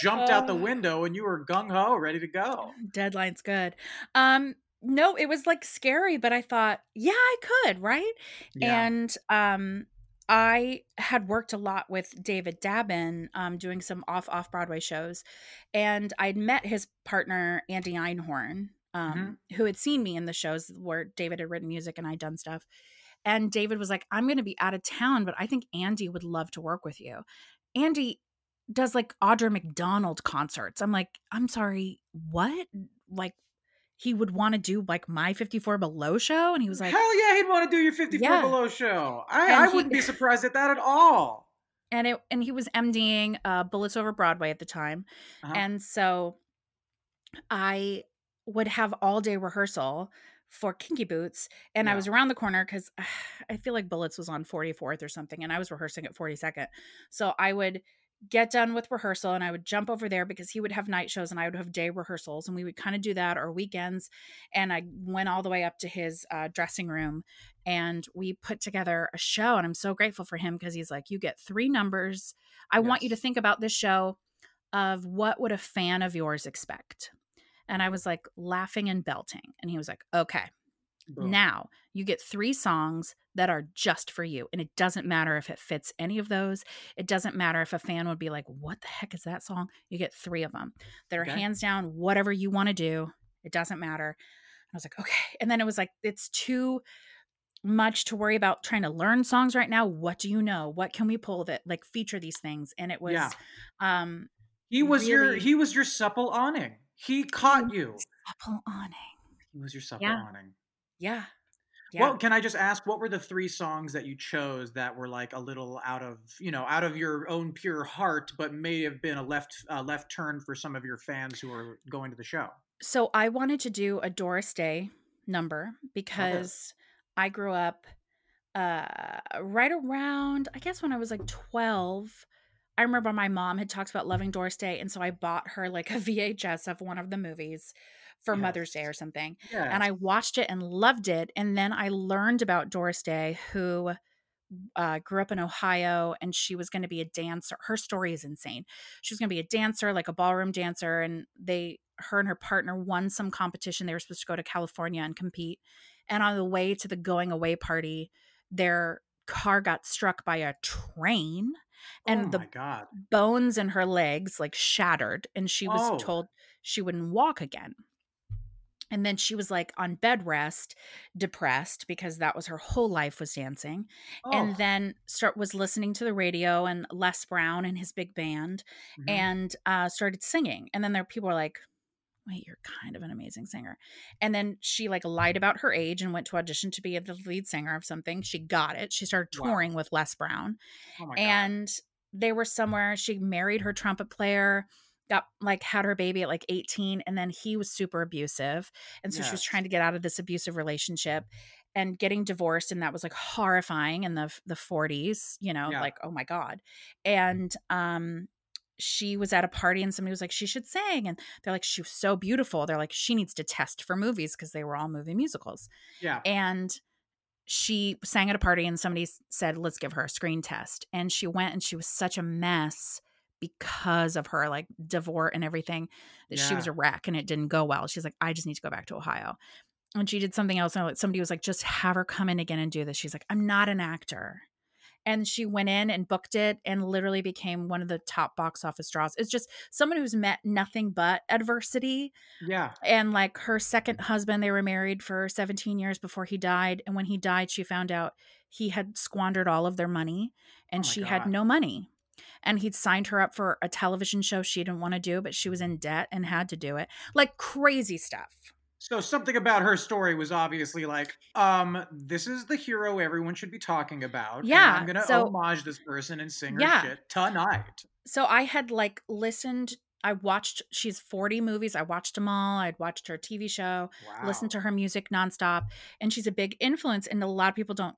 jumped out the Oh. window and you were gung ho, ready to go. Deadline's good. Um, no, it was like scary, but I thought, yeah, I could, right? Yeah. And um I had worked a lot with David Dabbon um doing some off off Broadway shows and I'd met his partner Andy Einhorn um who had seen me in the shows where David had written music and I'd done stuff. And David was like, "I'm going to be out of town, but I think Andy would love to work with you." Andy does like Audra McDonald concerts. I'm like, "I'm sorry, what?" Like he would want to do like my 54 below show and he was like Hell yeah, he'd want to do your 54 Yeah. below show. I, I he- wouldn't be [LAUGHS] surprised at that at all. and it and he was MDing uh Bullets Over Broadway at the time. Uh-huh. And so I would have all day rehearsal for Kinky Boots and I was around the corner cuz [SIGHS] I feel like Bullets was on 44th or something and I was rehearsing at 42nd. So I would get done with rehearsal and I would jump over there because he would have night shows and I would have day rehearsals and we would kind of do that or weekends. And I went all the way up to his uh, dressing room and we put together a show and I'm so grateful for him because he's like you get three numbers. I want you to think about this show of what would a fan of yours expect. And I was like laughing and belting and he was like okay Boom. now you get three songs that are just for you. And it doesn't matter if it fits any of those. It doesn't matter if a fan would be like, what the heck is that song? You get three of them that are Okay. hands down whatever you want to do. It doesn't matter. I was like, okay. And then it was like, it's too much to worry about trying to learn songs right now. What do you know? What can we pull that like feature these things? And it was, Yeah. um, He was your he was your supple awning. He caught you. supple awning. He was your supple Yeah. awning. Yeah. Yeah. Well, can I just ask what were the three songs that you chose that were like a little out of you know out of your own pure heart, but may have been a left uh, left turn for some of your fans who are going to the show? So I wanted to do a Doris Day number because I grew up uh right around I guess when I was like 12 I remember my mom had talked about loving Doris Day and so I bought her like a VHS of one of the movies for Mother's Day or something. And I watched it and loved it and then I learned about Doris Day who uh, grew up in Ohio and she was going to be a dancer. Her story is insane. She was going to be a dancer, like a ballroom dancer, and they, her and her partner, won some competition. They were supposed to go to California and compete. And on the way to the going away party, their car got struck by a train, and oh the god! bones in her legs like shattered, and she was Oh. told she wouldn't walk again. And then she was like on bed rest, depressed because that was her whole life was dancing Oh. and then start was listening to the radio and Les Brown and his big band Mhm. and uh started singing and then there people were like wait you're kind of an amazing singer and then she like lied about her age and went to audition to be the lead singer of something she got it she started Wow. touring with Les Brown oh and they were somewhere. She married her trumpet player, got like had her baby at like 18, and then he was super abusive. And so yes. she was trying to get out of this abusive relationship and getting divorced and that was like horrifying in the the 40s you know yeah. like oh my god and um she was at a party and somebody was like she should sing and they're like she was so beautiful they're like she needs to test for movies because they were all movie musicals yeah and she sang at a party and somebody said let's give her a screen test and she went and she was such a mess because of her like divorce and everything that yeah. she was a wreck and it didn't go well. She's like i just need to go back to ohio. And she did something else and like somebody was like just have her come in again and do this. She's like i'm not an actor. And she went in and booked it and literally became one of the top box office draws. It's just someone who's met nothing but adversity yeah. and like her second husband they were married for 17 years before he died and when he died she found out he had squandered all of their money and oh she God. had no money and he'd signed her up for a television show she didn't want to do but she was in debt and had to do it like crazy stuff so something about her story was obviously like, um, this is the hero everyone should be talking about. Yeah, I'm gonna so, homage this person and sing her yeah. shit tonight. So I had like listened. I watched. She's 40 movies. I watched them all. I'd watched her TV show. Wow. Listened to her music nonstop, and she's a big influence. And a lot of people don't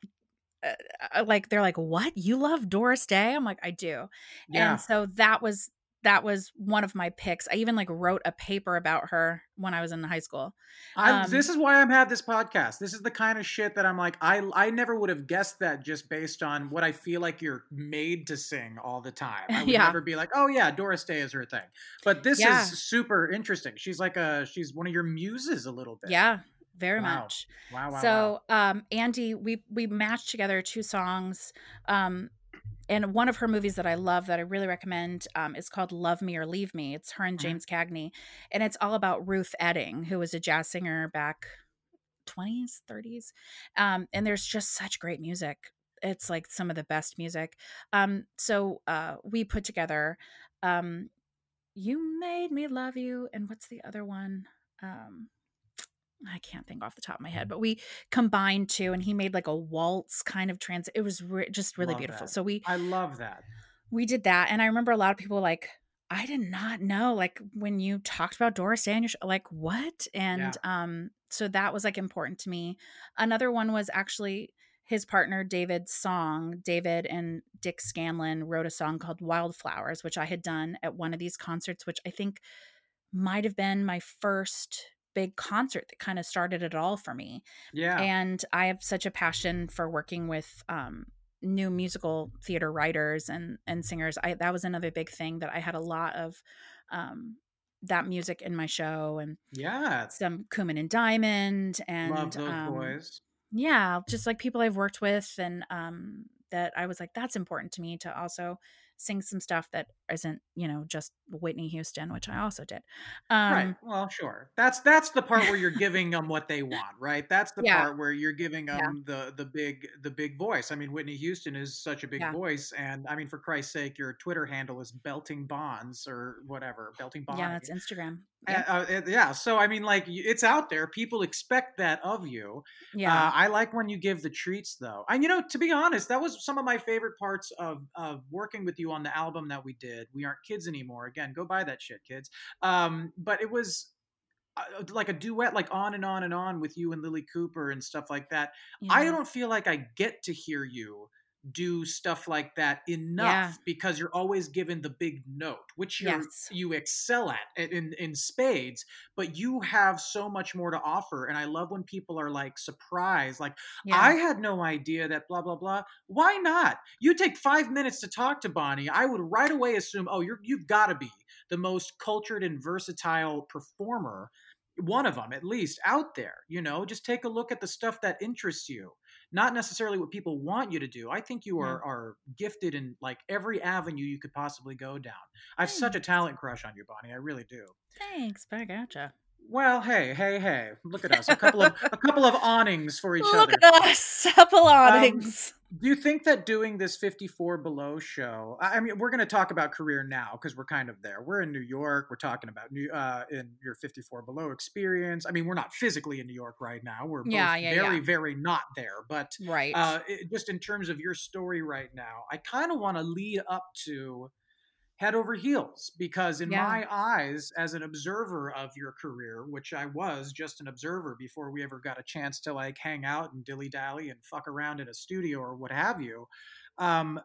uh, uh like. They're like, "What? You love Doris Day?" I'm like, "I do." Yeah. And so that was that was one of my picks. I even like wrote a paper about her when I was in high school. Um, this is why I'm have this podcast. This is the kind of shit that I'm like I I never would have guessed that just based on what I feel like you're made to sing all the time. [LAUGHS] I would yeah. never be like, "Oh yeah, Doris Day is her thing." But this yeah. is super interesting. She's like a she's one of your muses a little bit. Yeah, very wow. much. Wow, wow. So, wow. um Andy, we we matched together two songs. Um and one of her movies that I love that I really recommend um, is called Love Me or Leave Me. It's her and mm-hmm. James mm-hmm. Cagney, and it's all about Ruth Etting, who was a jazz singer back 20s, 30s. Um, and there's just such great music. It's like some of the best music. Um, so uh, we put together um, You Made Me Love You, and what's the other one? I can't think off the top of my head, but we combined two, and he made like a waltz kind of trans. It was re- just really love beautiful. That. So we, I love that. We did that, and I remember a lot of people like, I did not know, like when you talked about Doris Day, like what? And yeah. um, so that was like important to me. Another one was actually his partner David's song. David and Dick Scanlon wrote a song called Wildflowers, which I had done at one of these concerts, which I think might have been my first big concert that kind of started it all for me. Yeah. And I have such a passion for working with um, new musical theater writers and and singers. I that was another big thing that I had a lot of um, that music in my show and yeah, some Kooman and Dimond and love those um, boys. Yeah, just like people I've worked with and um, that I was like that's important to me to also sing some stuff that isn't you know just Whitney Houston, which I also did. Um, right. Well, sure. That's that's the part where you're [LAUGHS] giving them what they want, right? That's the yeah. part where you're giving them yeah. the the big the big voice. I mean, Whitney Houston is such a big yeah. voice, and I mean, for Christ's sake, your Twitter handle is belting bonds or whatever, belting bonds. Yeah, that's Instagram. Yeah. Uh, yeah. So I mean, like it's out there. People expect that of you. Yeah. Uh, I like when you give the treats, though. And you know, to be honest, that was some of my favorite parts of of working with you on the album that we did. We aren't kids anymore. Again, go buy that shit, kids. Um, but it was uh, like a duet like on and on and on with you and lilli cooper and stuff like that yeah. i don't feel like i get to hear you do stuff like that enough yeah. because you're always given the big note which you yes. you excel at in in spades but you have so much more to offer and i love when people are like surprised like yeah. i had no idea that blah blah blah why not you take 5 minutes to talk to bonnie i would right away assume oh you're you've got to be the most cultured and versatile performer one of them at least out there you know just take a look at the stuff that interests you not necessarily what people want you to do. I think you are, are gifted in like every avenue you could possibly go down. I have such a talent crush on you, Bonnie. I really do. Thanks, back gotcha. Well, hey, hey, hey! Look at us—a couple of a couple of [LAUGHS] awnings for each Look other. Look at us, couple um, awnings. Do you think that doing this 54 below show, I mean, we're going to talk about career now because we're kind of there. We're in New York. We're talking about new, uh, in your 54 below experience. I mean, we're not physically in New York right now. We're yeah, yeah, very, yeah. very not there. But right. Uh, it, just in terms of your story right now, I kind of want to lead up to head over heels because in yeah. my eyes as an observer of your career which i was just an observer before we ever got a chance to like hang out and dilly dally and fuck around in a studio or what have you um,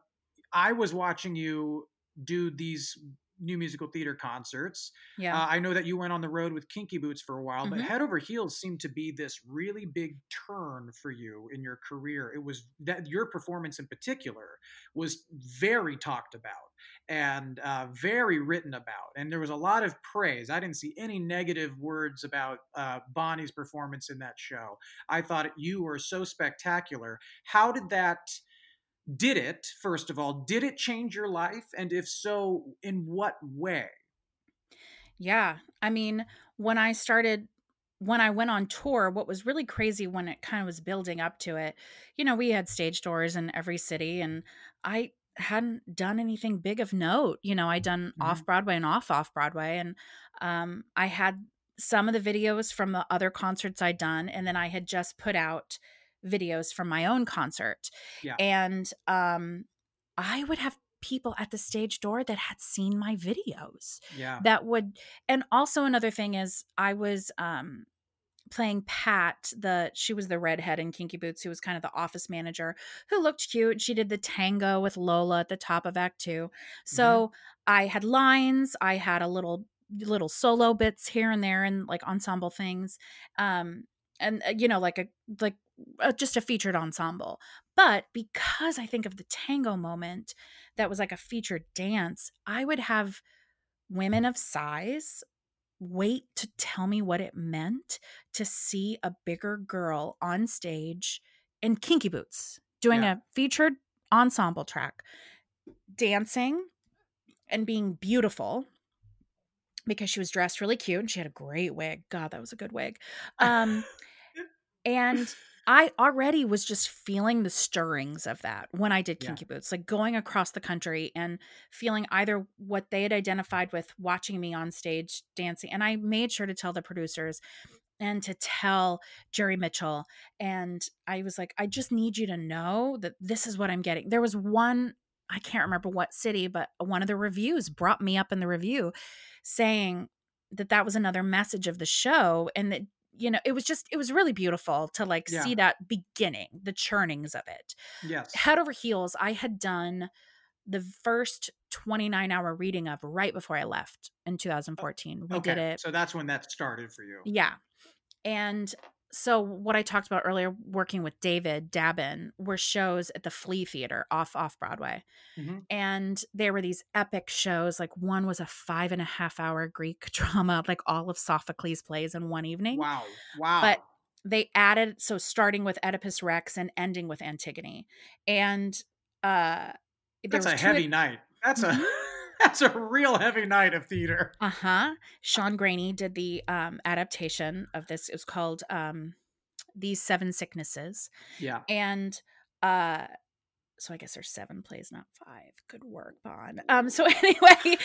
i was watching you do these new musical theater concerts. Yeah. Uh, I know that you went on the road with Kinky Boots for a while, mm-hmm. but Head Over Heels seemed to be this really big turn for you in your career. It was that your performance in particular was very talked about and uh, very written about. And there was a lot of praise. I didn't see any negative words about uh, Bonnie's performance in that show. I thought you were so spectacular. How did that? did it first of all did it change your life and if so in what way yeah i mean when i started when i went on tour what was really crazy when it kind of was building up to it you know we had stage doors in every city and i hadn't done anything big of note you know i done mm-hmm. off broadway and off off broadway and um, i had some of the videos from the other concerts i'd done and then i had just put out videos from my own concert. Yeah. And um, I would have people at the stage door that had seen my videos. Yeah. That would, and also another thing is I was um, playing Pat, the she was the redhead in Kinky Boots, who was kind of the office manager, who looked cute. She did the tango with Lola at the top of Act Two. So mm-hmm. I had lines, I had a little little solo bits here and there and like ensemble things. Um and uh, you know like a like uh, just a featured ensemble. But because I think of the tango moment that was like a featured dance, I would have women of size wait to tell me what it meant to see a bigger girl on stage in kinky boots doing yeah. a featured ensemble track, dancing and being beautiful because she was dressed really cute and she had a great wig. God, that was a good wig. [LAUGHS] Um, and I already was just feeling the stirrings of that when I did Kinky yeah. Boots, like going across the country and feeling either what they had identified with watching me on stage dancing. And I made sure to tell the producers and to tell Jerry Mitchell. And I was like, I just need you to know that this is what I'm getting. There was one, I can't remember what city, but one of the reviews brought me up in the review saying, that that was another message of the show and that you know, it was just it was really beautiful to like yeah. see that beginning, the churnings of it. Yes. Head over heels, I had done the first 29 hour reading of right before I left in 2014. We okay. did it. So that's when that started for you. Yeah. And so what I talked about earlier, working with David Dabbon, were shows at the Flea Theater off off Broadway, mm-hmm. and there were these epic shows. Like one was a five and a half hour Greek [LAUGHS] drama, like all of Sophocles' plays in one evening. Wow, wow! But they added so starting with Oedipus Rex and ending with Antigone, and uh, that's a heavy night. That's a mm-hmm. [LAUGHS] That's a real heavy night of theater. Uh huh. Sean Graney did the um, adaptation of this. It was called um, These Seven Sicknesses. Yeah. And uh, so I guess there's seven plays, not five. Good work, Bond. Um, so [LAUGHS] anyway,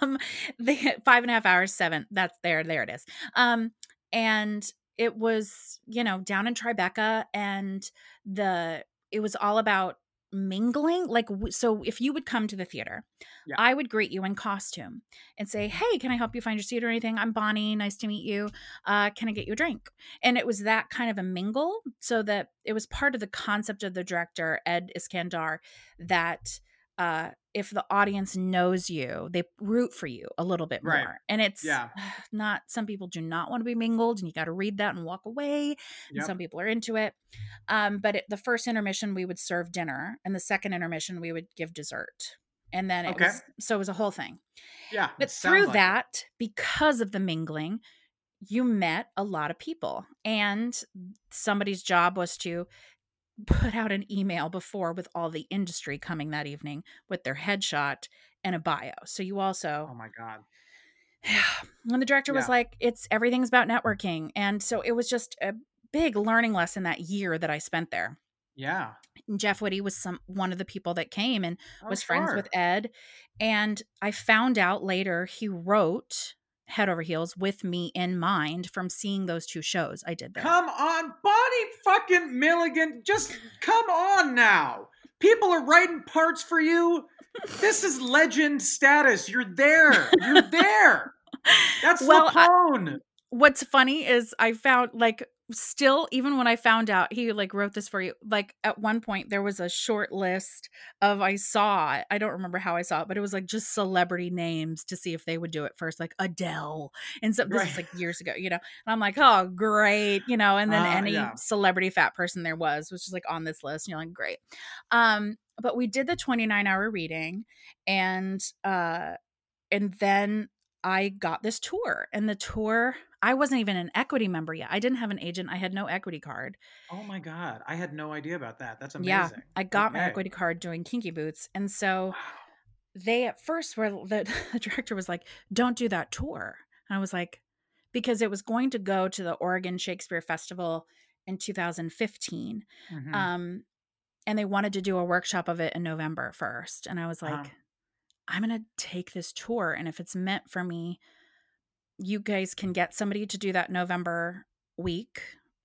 um, the five and a half hours, seven. That's there. There it is. Um, and it was, you know, down in Tribeca, and the it was all about mingling like so if you would come to the theater yeah. i would greet you in costume and say hey can i help you find your seat or anything? I'm bonnie nice to meet you. Uh, can i get you a drink? And it was that kind of a mingle so that it was part of the concept of the director ed iskandar that uh, if the audience knows you, they root for you a little bit right. more. And it's yeah. [SIGHS] not, some people do not want to be mingled and you got to read that and walk away. Yep. And some people are into it. Um, but it, the first intermission, we would serve dinner, and the second intermission, we would give dessert. And then it okay. was, so it was a whole thing. Yeah. But through like that, it. because of the mingling, you met a lot of people and somebody's job was to put out an email before with all the industry coming that evening with their headshot and a bio. So you also Oh my god. [SIGHS] When the director yeah. was like, it's everything's about networking. And so it was just a big learning lesson that year that I spent there. Yeah. And Jeff Whitty was some one of the people that came and Oh, was friends with Ed. And I found out later he wrote Head Over Heels with me in mind from seeing those two shows I did there. Come on, Bonnie fucking Milligan. Just come on now. People are writing parts for you. This is legend status. You're there. You're there. [LAUGHS] That's Well, LuPone. What's funny is I found like still even when I found out he like wrote this for you like at one point there was a short list of I saw I don't remember how I saw it but it was like just celebrity names to see if they would do it first like Adele and so this is Right. like years ago you know and I'm like oh great you know and then Uh, any yeah. celebrity fat person there was was just like on this list and you're like great um but we did the 29 hour reading and uh and then I got this tour and the tour I wasn't even an equity member yet. I didn't have an agent. I had no equity card. Oh my god. I had no idea about that. That's amazing. Yeah. I got my equity card doing Kinky Boots. And so they at first were the, [LAUGHS] the director was like, "Don't do that tour." And I was like because it was going to go to the Oregon Shakespeare Festival in 2015. Mhm. Um and they wanted to do a workshop of it in November first. And I was like, Uh-huh. I'm going to take this tour. And if it's meant for me, you guys can get somebody to do that November week,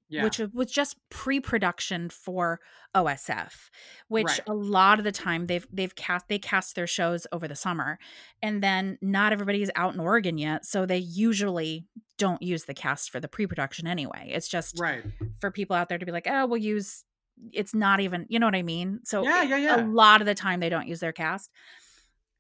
Yeah. which was just pre-production for OSF, which Right. a lot of the time they've they've cast they cast their shows over the summer, and then not everybody is out in Oregon yet, so they usually don't use the cast for the pre-production anyway. It's just Right. for people out there to be like, oh, we'll use. It's not even, you know what I mean. So Yeah, yeah, yeah. a lot of the time they don't use their cast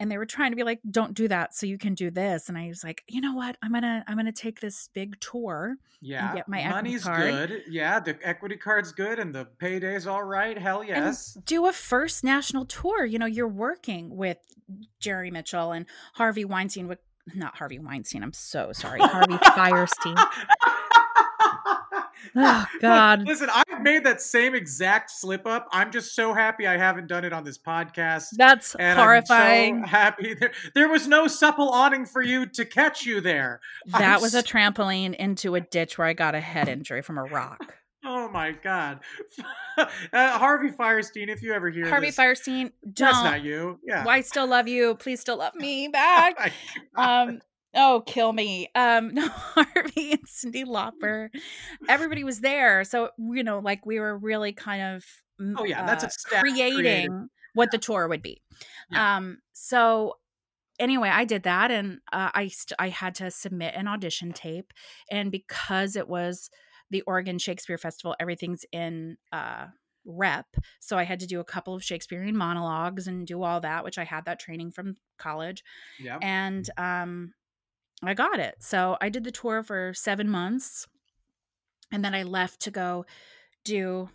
and they were trying to be like don't do that so you can do this and i was like you know what i'm gonna i'm gonna take this big tour Yeah. and get my Money's card good. Yeah, the equity card's good and the payday's all right. Hell yes. and do a first national tour you know you're working with jerry mitchell and harvey weinstein with not harvey weinstein i'm so sorry harvey [LAUGHS] fierstein [LAUGHS] oh [LAUGHS] god Listen, I've made that same exact slip up. I'm just so happy I haven't done it on this podcast. that's and horrifying I'm so happy [LAUGHS] there, there was no supple awning for you to catch you there. [LAUGHS] that I'm was a trampoline into a ditch where i got a head injury from a rock Oh my god, uh, Harvey Fierstein, if you ever hear harvey this, fierstein don't that's not you. Yeah, Well, I still love you. Please still love me back. um, oh, kill me. Um, [LAUGHS] no, Harvey and Cyndi Lauper. Everybody was there, so you know, like we were really kind of. mm, Oh, yeah, that's a uh, creating creative. what the tour would be. Um, so anyway, I did that, and uh, I st- I had to submit an audition tape, and because it was the Oregon Shakespeare Festival, everything's in uh rep so i had to do a couple of shakespearean monologues and do all that which i had that training from college yeah. and um i got it so i did the tour for seven months and then i left to go do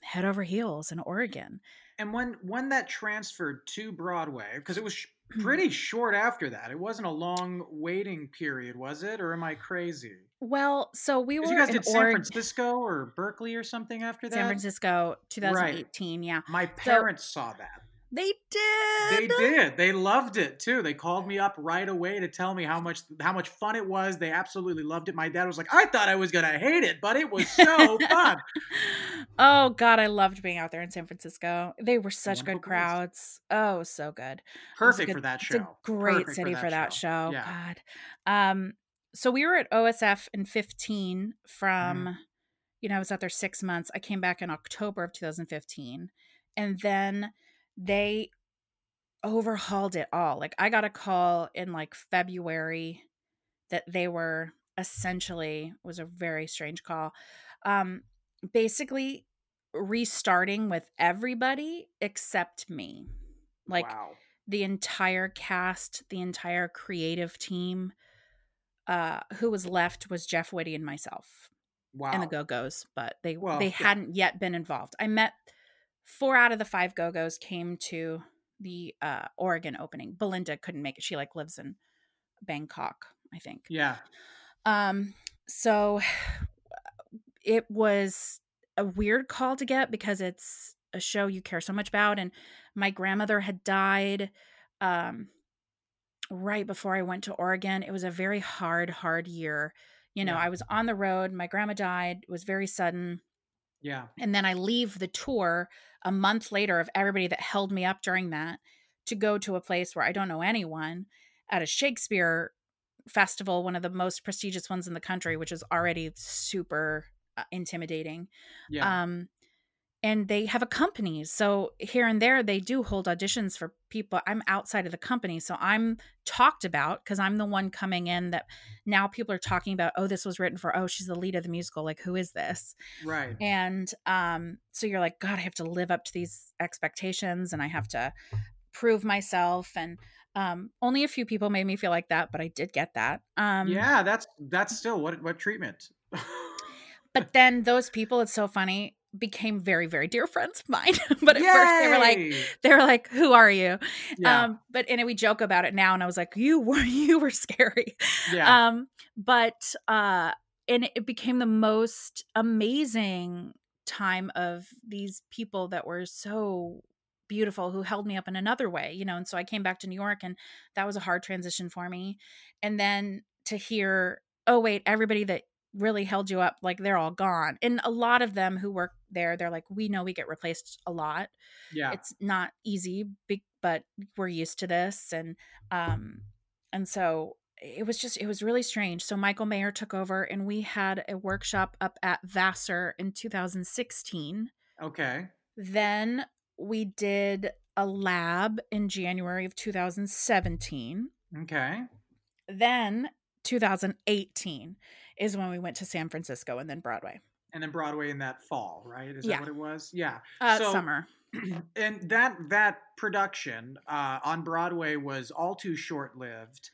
head over heels in oregon And when when that transferred to Broadway, because it was sh- Hmm. pretty short after that, it wasn't a long waiting period, was it? Or am I crazy? well so we were you guys in did San Oregon, Francisco or Berkeley or something after that. san francisco 2018 yeah My parents saw that. They did They did. They loved it too. They called me up right away to tell me how much how much fun it was. They absolutely loved it. My dad was like, "I thought I was gonna hate it, but it was so fun." [LAUGHS] oh god i loved being out there in san francisco they were such good Wonderful place. crowds oh so good It was a Perfect good- for that It's a show. great Perfect city for that, show. Yeah. God. Um, so we were at OSF in 15 from, Mm-hmm. you know, I was out there six months. I came back in October of 2015. And then they overhauled it all. Like I got a call in like February that they were essentially was a very strange call. Um, basically restarting with everybody except me. Like wow. the entire cast, the entire creative team. Uh, who was left was Jeff Whitty and myself Wow. and the Go Go's, but they Well, they yeah. hadn't yet been involved. I met four out of the five Go Go's came to the uh, Oregon opening. Belinda couldn't make it; she like lives in Bangkok, I think. yeah. Um, so [SIGHS] it was a weird call to get because it's a show you care so much about. And my grandmother had died um, right before I went to Oregon. It was a very hard, hard year. You know, Yeah. I was on the road. My grandma died. It was very sudden. Yeah. And then I leave the tour a month later of everybody that held me up during that to go to a place where I don't know anyone at a Shakespeare festival, one of the most prestigious ones in the country, which is already super uh, intimidating. Yeah. Um, and they have a company. So here and there, they do hold auditions for people. I'm outside of the company. So I'm talked about because I'm the one coming in that now people are talking about, oh, this was written for, oh, she's the lead of the musical. Like, who is this? Right. And um, so you're like, God, I have to live up to these expectations and I have to prove myself. And um, only a few people made me feel like that, but I did get that. Um, yeah, that's that's still what what treatment. [LAUGHS] but then those people, it's so funny became very very dear friends of mine [LAUGHS] but at Yay! first they were like they were like who are you yeah. um but and we joke about it now and i was like you were [LAUGHS] you were scary yeah. um but uh and it became the most amazing time of these people that were so beautiful who held me up in another way you know and so i came back to new york and that was a hard transition for me and then to hear oh wait everybody that really held you up like they're all gone. And a lot of them who work there they're like we know we get replaced a lot. Yeah. It's not easy but we're used to this. And um and so it was just it was really strange. So michael mayer took over and we had a workshop up at vassar in 2016 okay. Then we did a lab in january of 2017 okay. Then 2018 is when we went to San Francisco and then Broadway. And then Broadway in that fall, right? Is yeah. that what it was? Yeah. Uh, so, summer. [CLEARS THROAT] and that that production uh, on Broadway was all too short lived.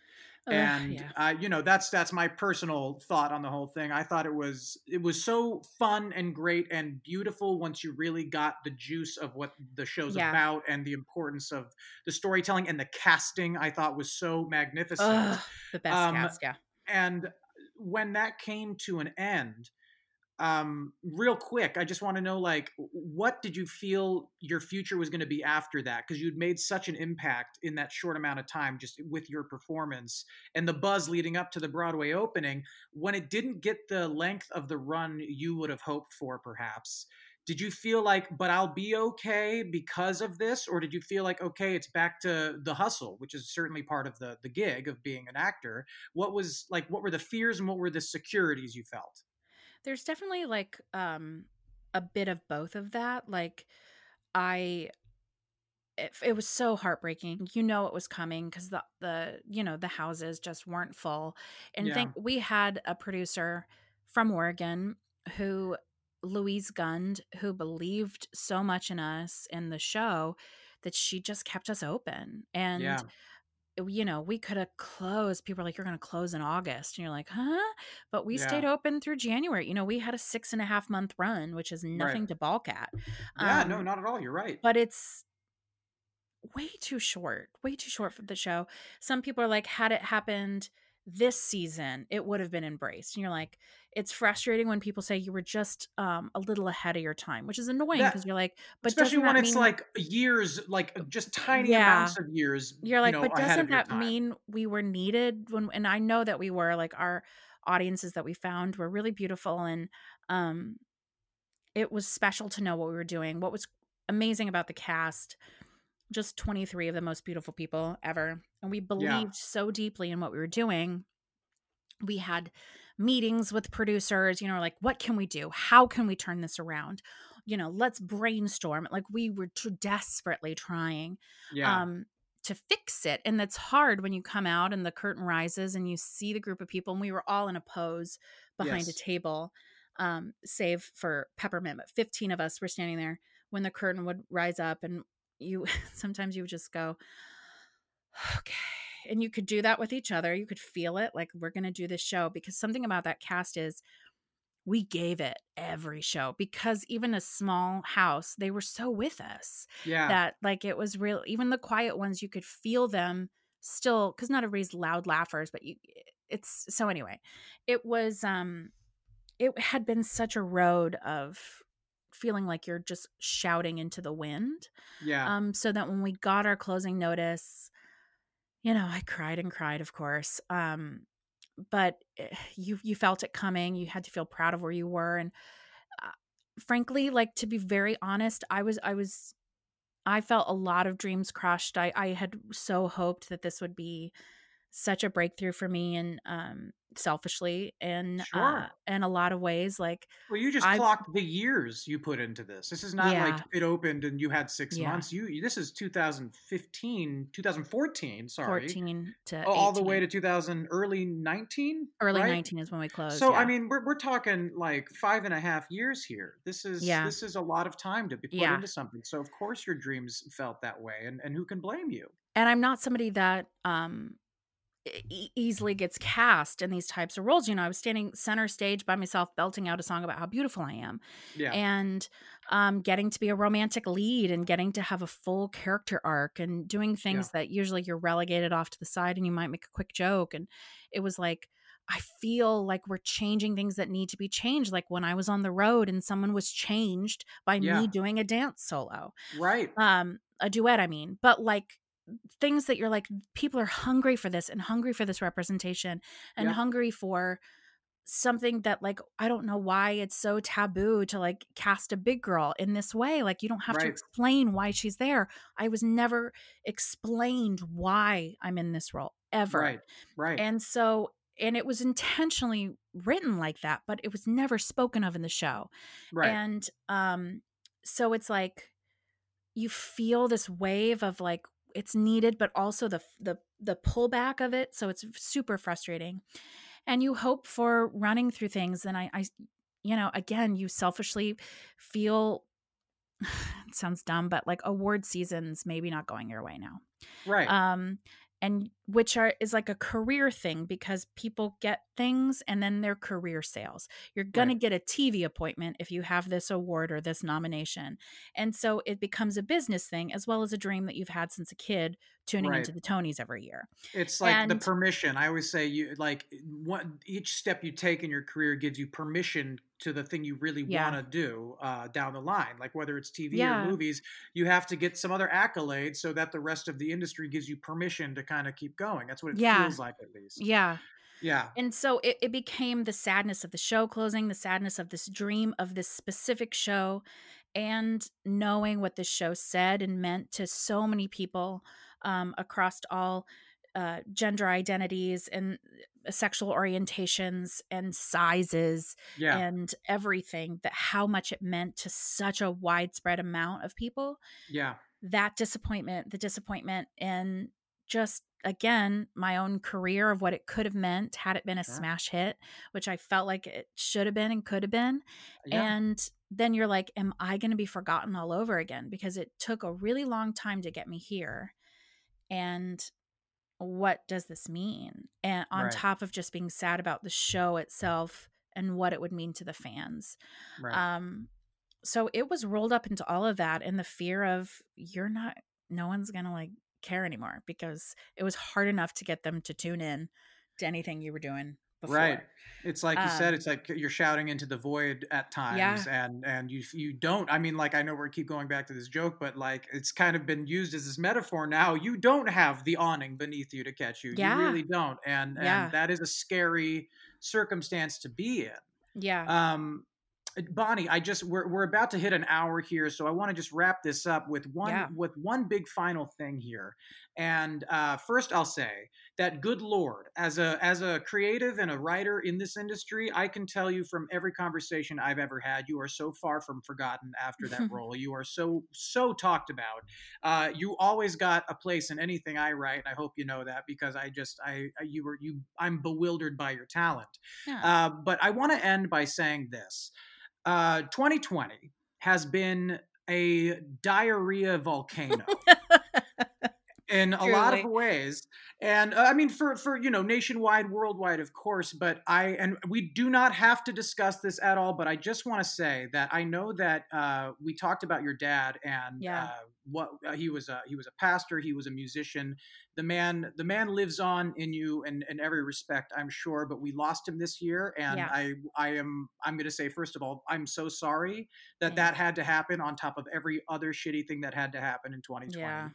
and yeah. uh, you know that's that's my personal thought on the whole thing. I thought it was it was so fun and great and beautiful once you really got the juice of what the show's yeah. about and the importance of the storytelling and the casting. I thought was so magnificent. Ugh, the best um, cast, yeah. And when that came to an end, um, real quick, I just want to know, like, what did you feel your future was going to be after that? Because you'd made such an impact in that short amount of time, just with your performance and the buzz leading up to the Broadway opening. When it didn't get the length of the run you would have hoped for, perhaps, did you feel like but i'll be okay because of this or did you feel like okay it's back to the hustle which is certainly part of the the gig of being an actor what was like what were the fears and what were the securities you felt there's definitely like um a bit of both of that like i it, it was so heartbreaking you know it was coming because the the you know the houses just weren't full and yeah. think we had a producer from oregon who Louise Gund, who believed so much in us in the show that she just kept us open. And, yeah. you know, we could have closed. People are like, you're going to close in August. And you're like, huh? But we yeah. stayed open through January. You know, we had a six and a half month run, which is nothing right. to balk at. Yeah, um, no, not at all. You're right. But it's, way too short way too short for the show some people are like had it happened this season it would have been embraced. And you're like it's frustrating when people say you were just um, a little ahead of your time which is annoying because you're like but especially when it's mean... like years like just tiny yeah. amounts of years you're like you know, but doesn't that mean we were needed when and i know that we were like our audiences that we found were really beautiful and um it was special to know what we were doing. What was amazing about the cast just 23 of the most beautiful people ever. And we believed yeah. so deeply in what we were doing. We had meetings with producers, you know, like, what can we do? How can we turn this around? You know, let's brainstorm. Like, we were desperately trying yeah. um, to fix it. And that's hard when you come out and the curtain rises and you see the group of people. And we were all in a pose behind yes. a table, um, save for Peppermint, but 15 of us were standing there when the curtain would rise up and you [LAUGHS] sometimes you would just go okay and you could do that with each other you could feel it like we're going to do this show because something about that cast is we gave it every show because even a small house they were so with us yeah. that like it was real even the quiet ones you could feel them still because not everybody's loud laughers but you it's so anyway it was um it had been such a road of feeling like you're just shouting into the wind. Yeah. Um, so that when we got our closing notice, you know, I cried and cried, of course. Um, but eh, you you felt it coming. You had to feel proud of where you were, and uh, frankly, like to be very honest, I was I was I felt a lot of dreams crushed. I I had so hoped that this would be such a breakthrough for me and um selfishly in uh, Sure. uh in a lot of ways like Well, you just I clocked the years you put into this. This is not like it opened and you had 6 yeah months. You this is 2015, 2014, sorry. 14 to All the way to 2000 early 19, early right? 19 is when we closed So I mean, we're we're talking like five and a half years here. This is yeah this is a lot of time to be put yeah into something. So of course your dreams felt that way, and and who can blame you? and i'm not somebody that um e- easily gets cast in these types of roles you know i was standing center stage by myself belting out a song about how beautiful i am Yeah. and um, getting to be a romantic lead and getting to have a full character arc and doing things that usually you're relegated off to the side and you might make a quick joke and it was like i feel like we're changing things that need to be changed like when i was on the road and someone was changed by Yeah. me doing a dance solo Right. um a duet i mean but like things that you're like people are hungry for this and hungry for this representation and Yeah. hungry for something that like i don't know why it's so taboo to like cast a big girl in this way like you don't have to explain why she's there i was never explained why i'm in this role ever Right. Right. and so and it was intentionally written like that but it was never spoken of in the show Right. and um so it's like you feel this wave of like it's needed but also the the the pullback of it so it's super frustrating and you hope for running through things and i i you know again you selfishly feel [SIGHS] it sounds dumb but like award seasons maybe not going your way now right. um and which are is like a career thing because people get things and then they're career sales. You're going to get a tv appointment if you have this award or this nomination. And so it becomes a business thing as well as a dream that you've had since a kid tuning Right. into the tonys every year It's like the permission. I always say you like one each step you take in your career gives you permission to the thing you really Yeah. want to do uh, down the line. Like whether it's TV Yeah. or movies, you have to get some other accolades so that the rest of the industry gives you permission to kind of keep going. That's what it Yeah. feels like at least. yeah Yeah. And so it, it became the sadness of the show closing, the sadness of this dream of this specific show, and knowing what the show said and meant to so many people um, across all uh, gender identities and uh, sexual orientations and sizes Yeah. and everything that how much it meant to such a widespread amount of people Yeah. that disappointment, the disappointment in just again my own career of what it could have meant had it been a Sure. smash hit, which I felt like it should have been and could have been. Yeah. And then you're like, am I going to be forgotten all over again? Because it took a really long time to get me here. And what does this mean? And on Right. top of just being sad about the show itself and what it would mean to the fans. Right. Um, so it was rolled up into all of that and the fear of you're not, no one's gonna like care anymore because it was hard enough to get them to tune in to anything you were doing before. Right. It's like you said. Um, It's like you're shouting into the void at times, Yeah. and and you you don't. I mean, like I know we keep going back to this joke, but like it's kind of been used as this metaphor now. You don't have the awning beneath you to catch you. Yeah. You really don't, and Yeah. and that is a scary circumstance to be in. Yeah. Um, Bonnie, I just we're we're about to hit an hour here, so I want to just wrap this up with one Yeah. with one big final thing here. And uh, first, I'll say that good lord, as a as a creative and a writer in this industry, I can tell you from every conversation I've ever had, you are so far from forgotten after that [LAUGHS] role. You are so so talked about. Uh, you always got a place in anything I write, and I hope you know that because I just I I- you were you I'm bewildered by your talent. Yeah. Uh, but I want to end by saying this uh, 2020 has been a diarrhea [LAUGHS] volcano in a lot of ways and uh, i mean for for you know nationwide worldwide of course but i and we do not have to discuss this at all but i just want to say that i know that uh, we talked about your dad and Yeah. uh, what uh, he was a he was a pastor he was a musician the man the man lives on in you in, in every respect i'm sure but we lost him this year and Yeah. i i am i'm going to say first of all i'm so sorry that that had to happen on top of every other shitty thing that had to happen in 2020 Yeah.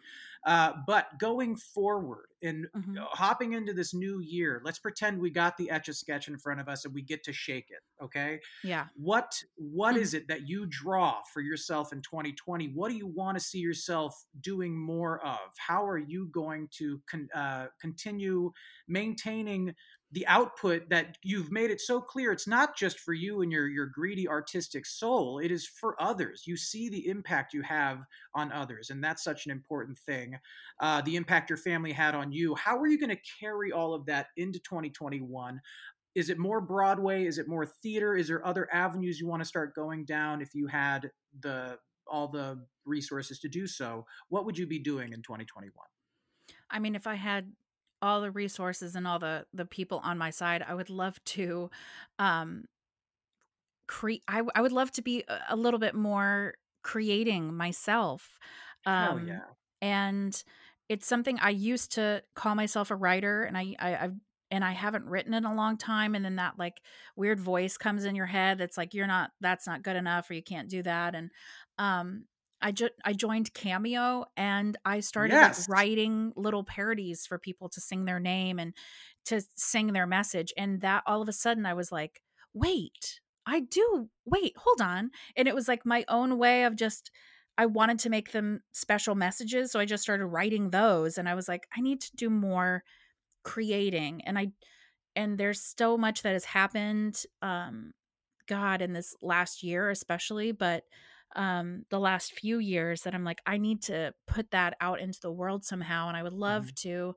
Uh, but going forward and mm-hmm. hopping into this new year, let's pretend we got the etch a sketch in front of us and we get to shake it. Okay. Yeah. What What mm-hmm. is it that you draw for yourself in 2020? What do you want to see yourself doing more of? How are you going to con- uh, continue maintaining the output that you've made it so clear it's not just for you and your your greedy artistic soul it is for others. You see the impact you have on others and that's such an important thing uh, the impact your family had on you. How are you going to carry all of that into 2021 is it more broadway? Is it more theater? Is there other avenues you want to start going down if you had the all the resources to do so? What would you be doing in 2021 I mean, if I had all the resources and all the the people on my side i would love to um create I, I would love to be a, little bit more creating myself um Hell yeah. and it's something i used to call myself a writer and i, I i've and I haven't written in a long time and then that like weird voice comes in your head that's like you're not that's not good enough or you can't do that and um I just I joined Cameo and I started yes. like, writing little parodies for people to sing their name and to sing their message and that all of a sudden I was like, "Wait, I do. Wait, hold on." And it was like my own way of just I wanted to make them special messages, so I just started writing those and I was like, "I need to do more creating." And I and there's so much that has happened um god in this last year especially, but um the last few years that I'm like I need to put that out into the world somehow and I would love mm-hmm. to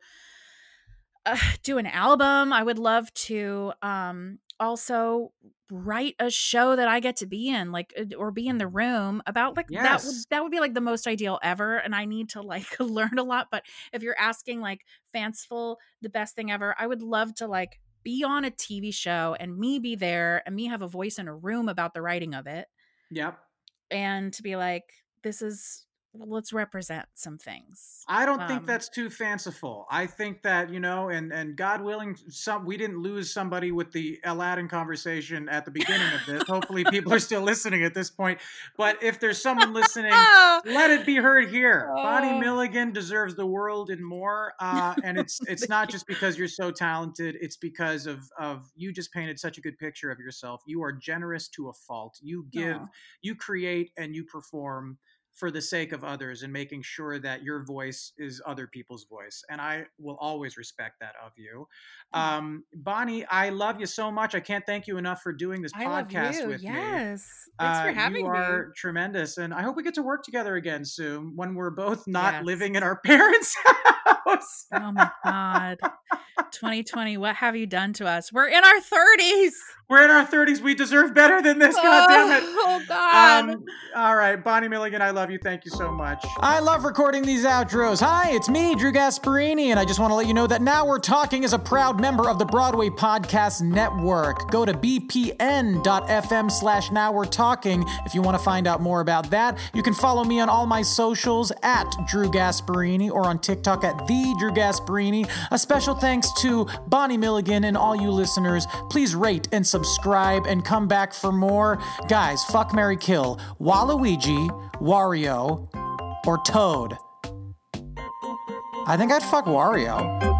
uh, [SIGHS] do an album. I would love to um also write a show that I get to be in like uh, or be in the room about like yes. that would that would be like the most ideal ever and I need to like [LAUGHS] learn a lot but if you're asking like fanciful the best thing ever I would love to like be on a TV show and me be there and me have a voice in a room about the writing of it. Yep and to be like, this is let's represent some things. I don't um, think that's too fanciful. I think that you know, and and God willing, some we didn't lose somebody with the Aladdin conversation at the beginning of this. Hopefully, [LAUGHS] people are still listening at this point. But if there's someone listening, [LAUGHS] let it be heard here. Oh. Bonnie Milligan deserves the world and more. Uh, and it's [LAUGHS] it's not just because you're so talented. It's because of of you just painted such a good picture of yourself. You are generous to a fault. You give, oh. you create, and you perform for the sake of others and making sure that your voice is other people's voice. And I will always respect that of you. Mm. Um, Bonnie, I love you so much. I can't thank you enough for doing this I podcast with yes. me. Yes. Thanks uh, for having you me. You are tremendous. And I hope we get to work together again soon when we're both not yes. living in our [LAUGHS] parents' house. oh my God. 2020, what have you done to us? We're in our 30s. We're in our 30s. We deserve better than this. God damn it. Oh, God. Um, all right. Bonnie Milligan, I love you. Thank you so much. I love recording these outros. Hi, it's me, Drew Gasparini, and I just want to let you know that Now We're Talking is a proud member of the Broadway Podcast Network. Go to bpn.fm slash Now We're Talking if you want to find out more about that. You can follow me on all my socials at Drew Gasparini or on TikTok at The Drew Gasparini. A special thanks to Bonnie Milligan and all you listeners. Please rate and subscribe and come back for more. Guys, fuck Mary Kill, Waluigi, Wario, or Toad. I think I'd fuck Wario.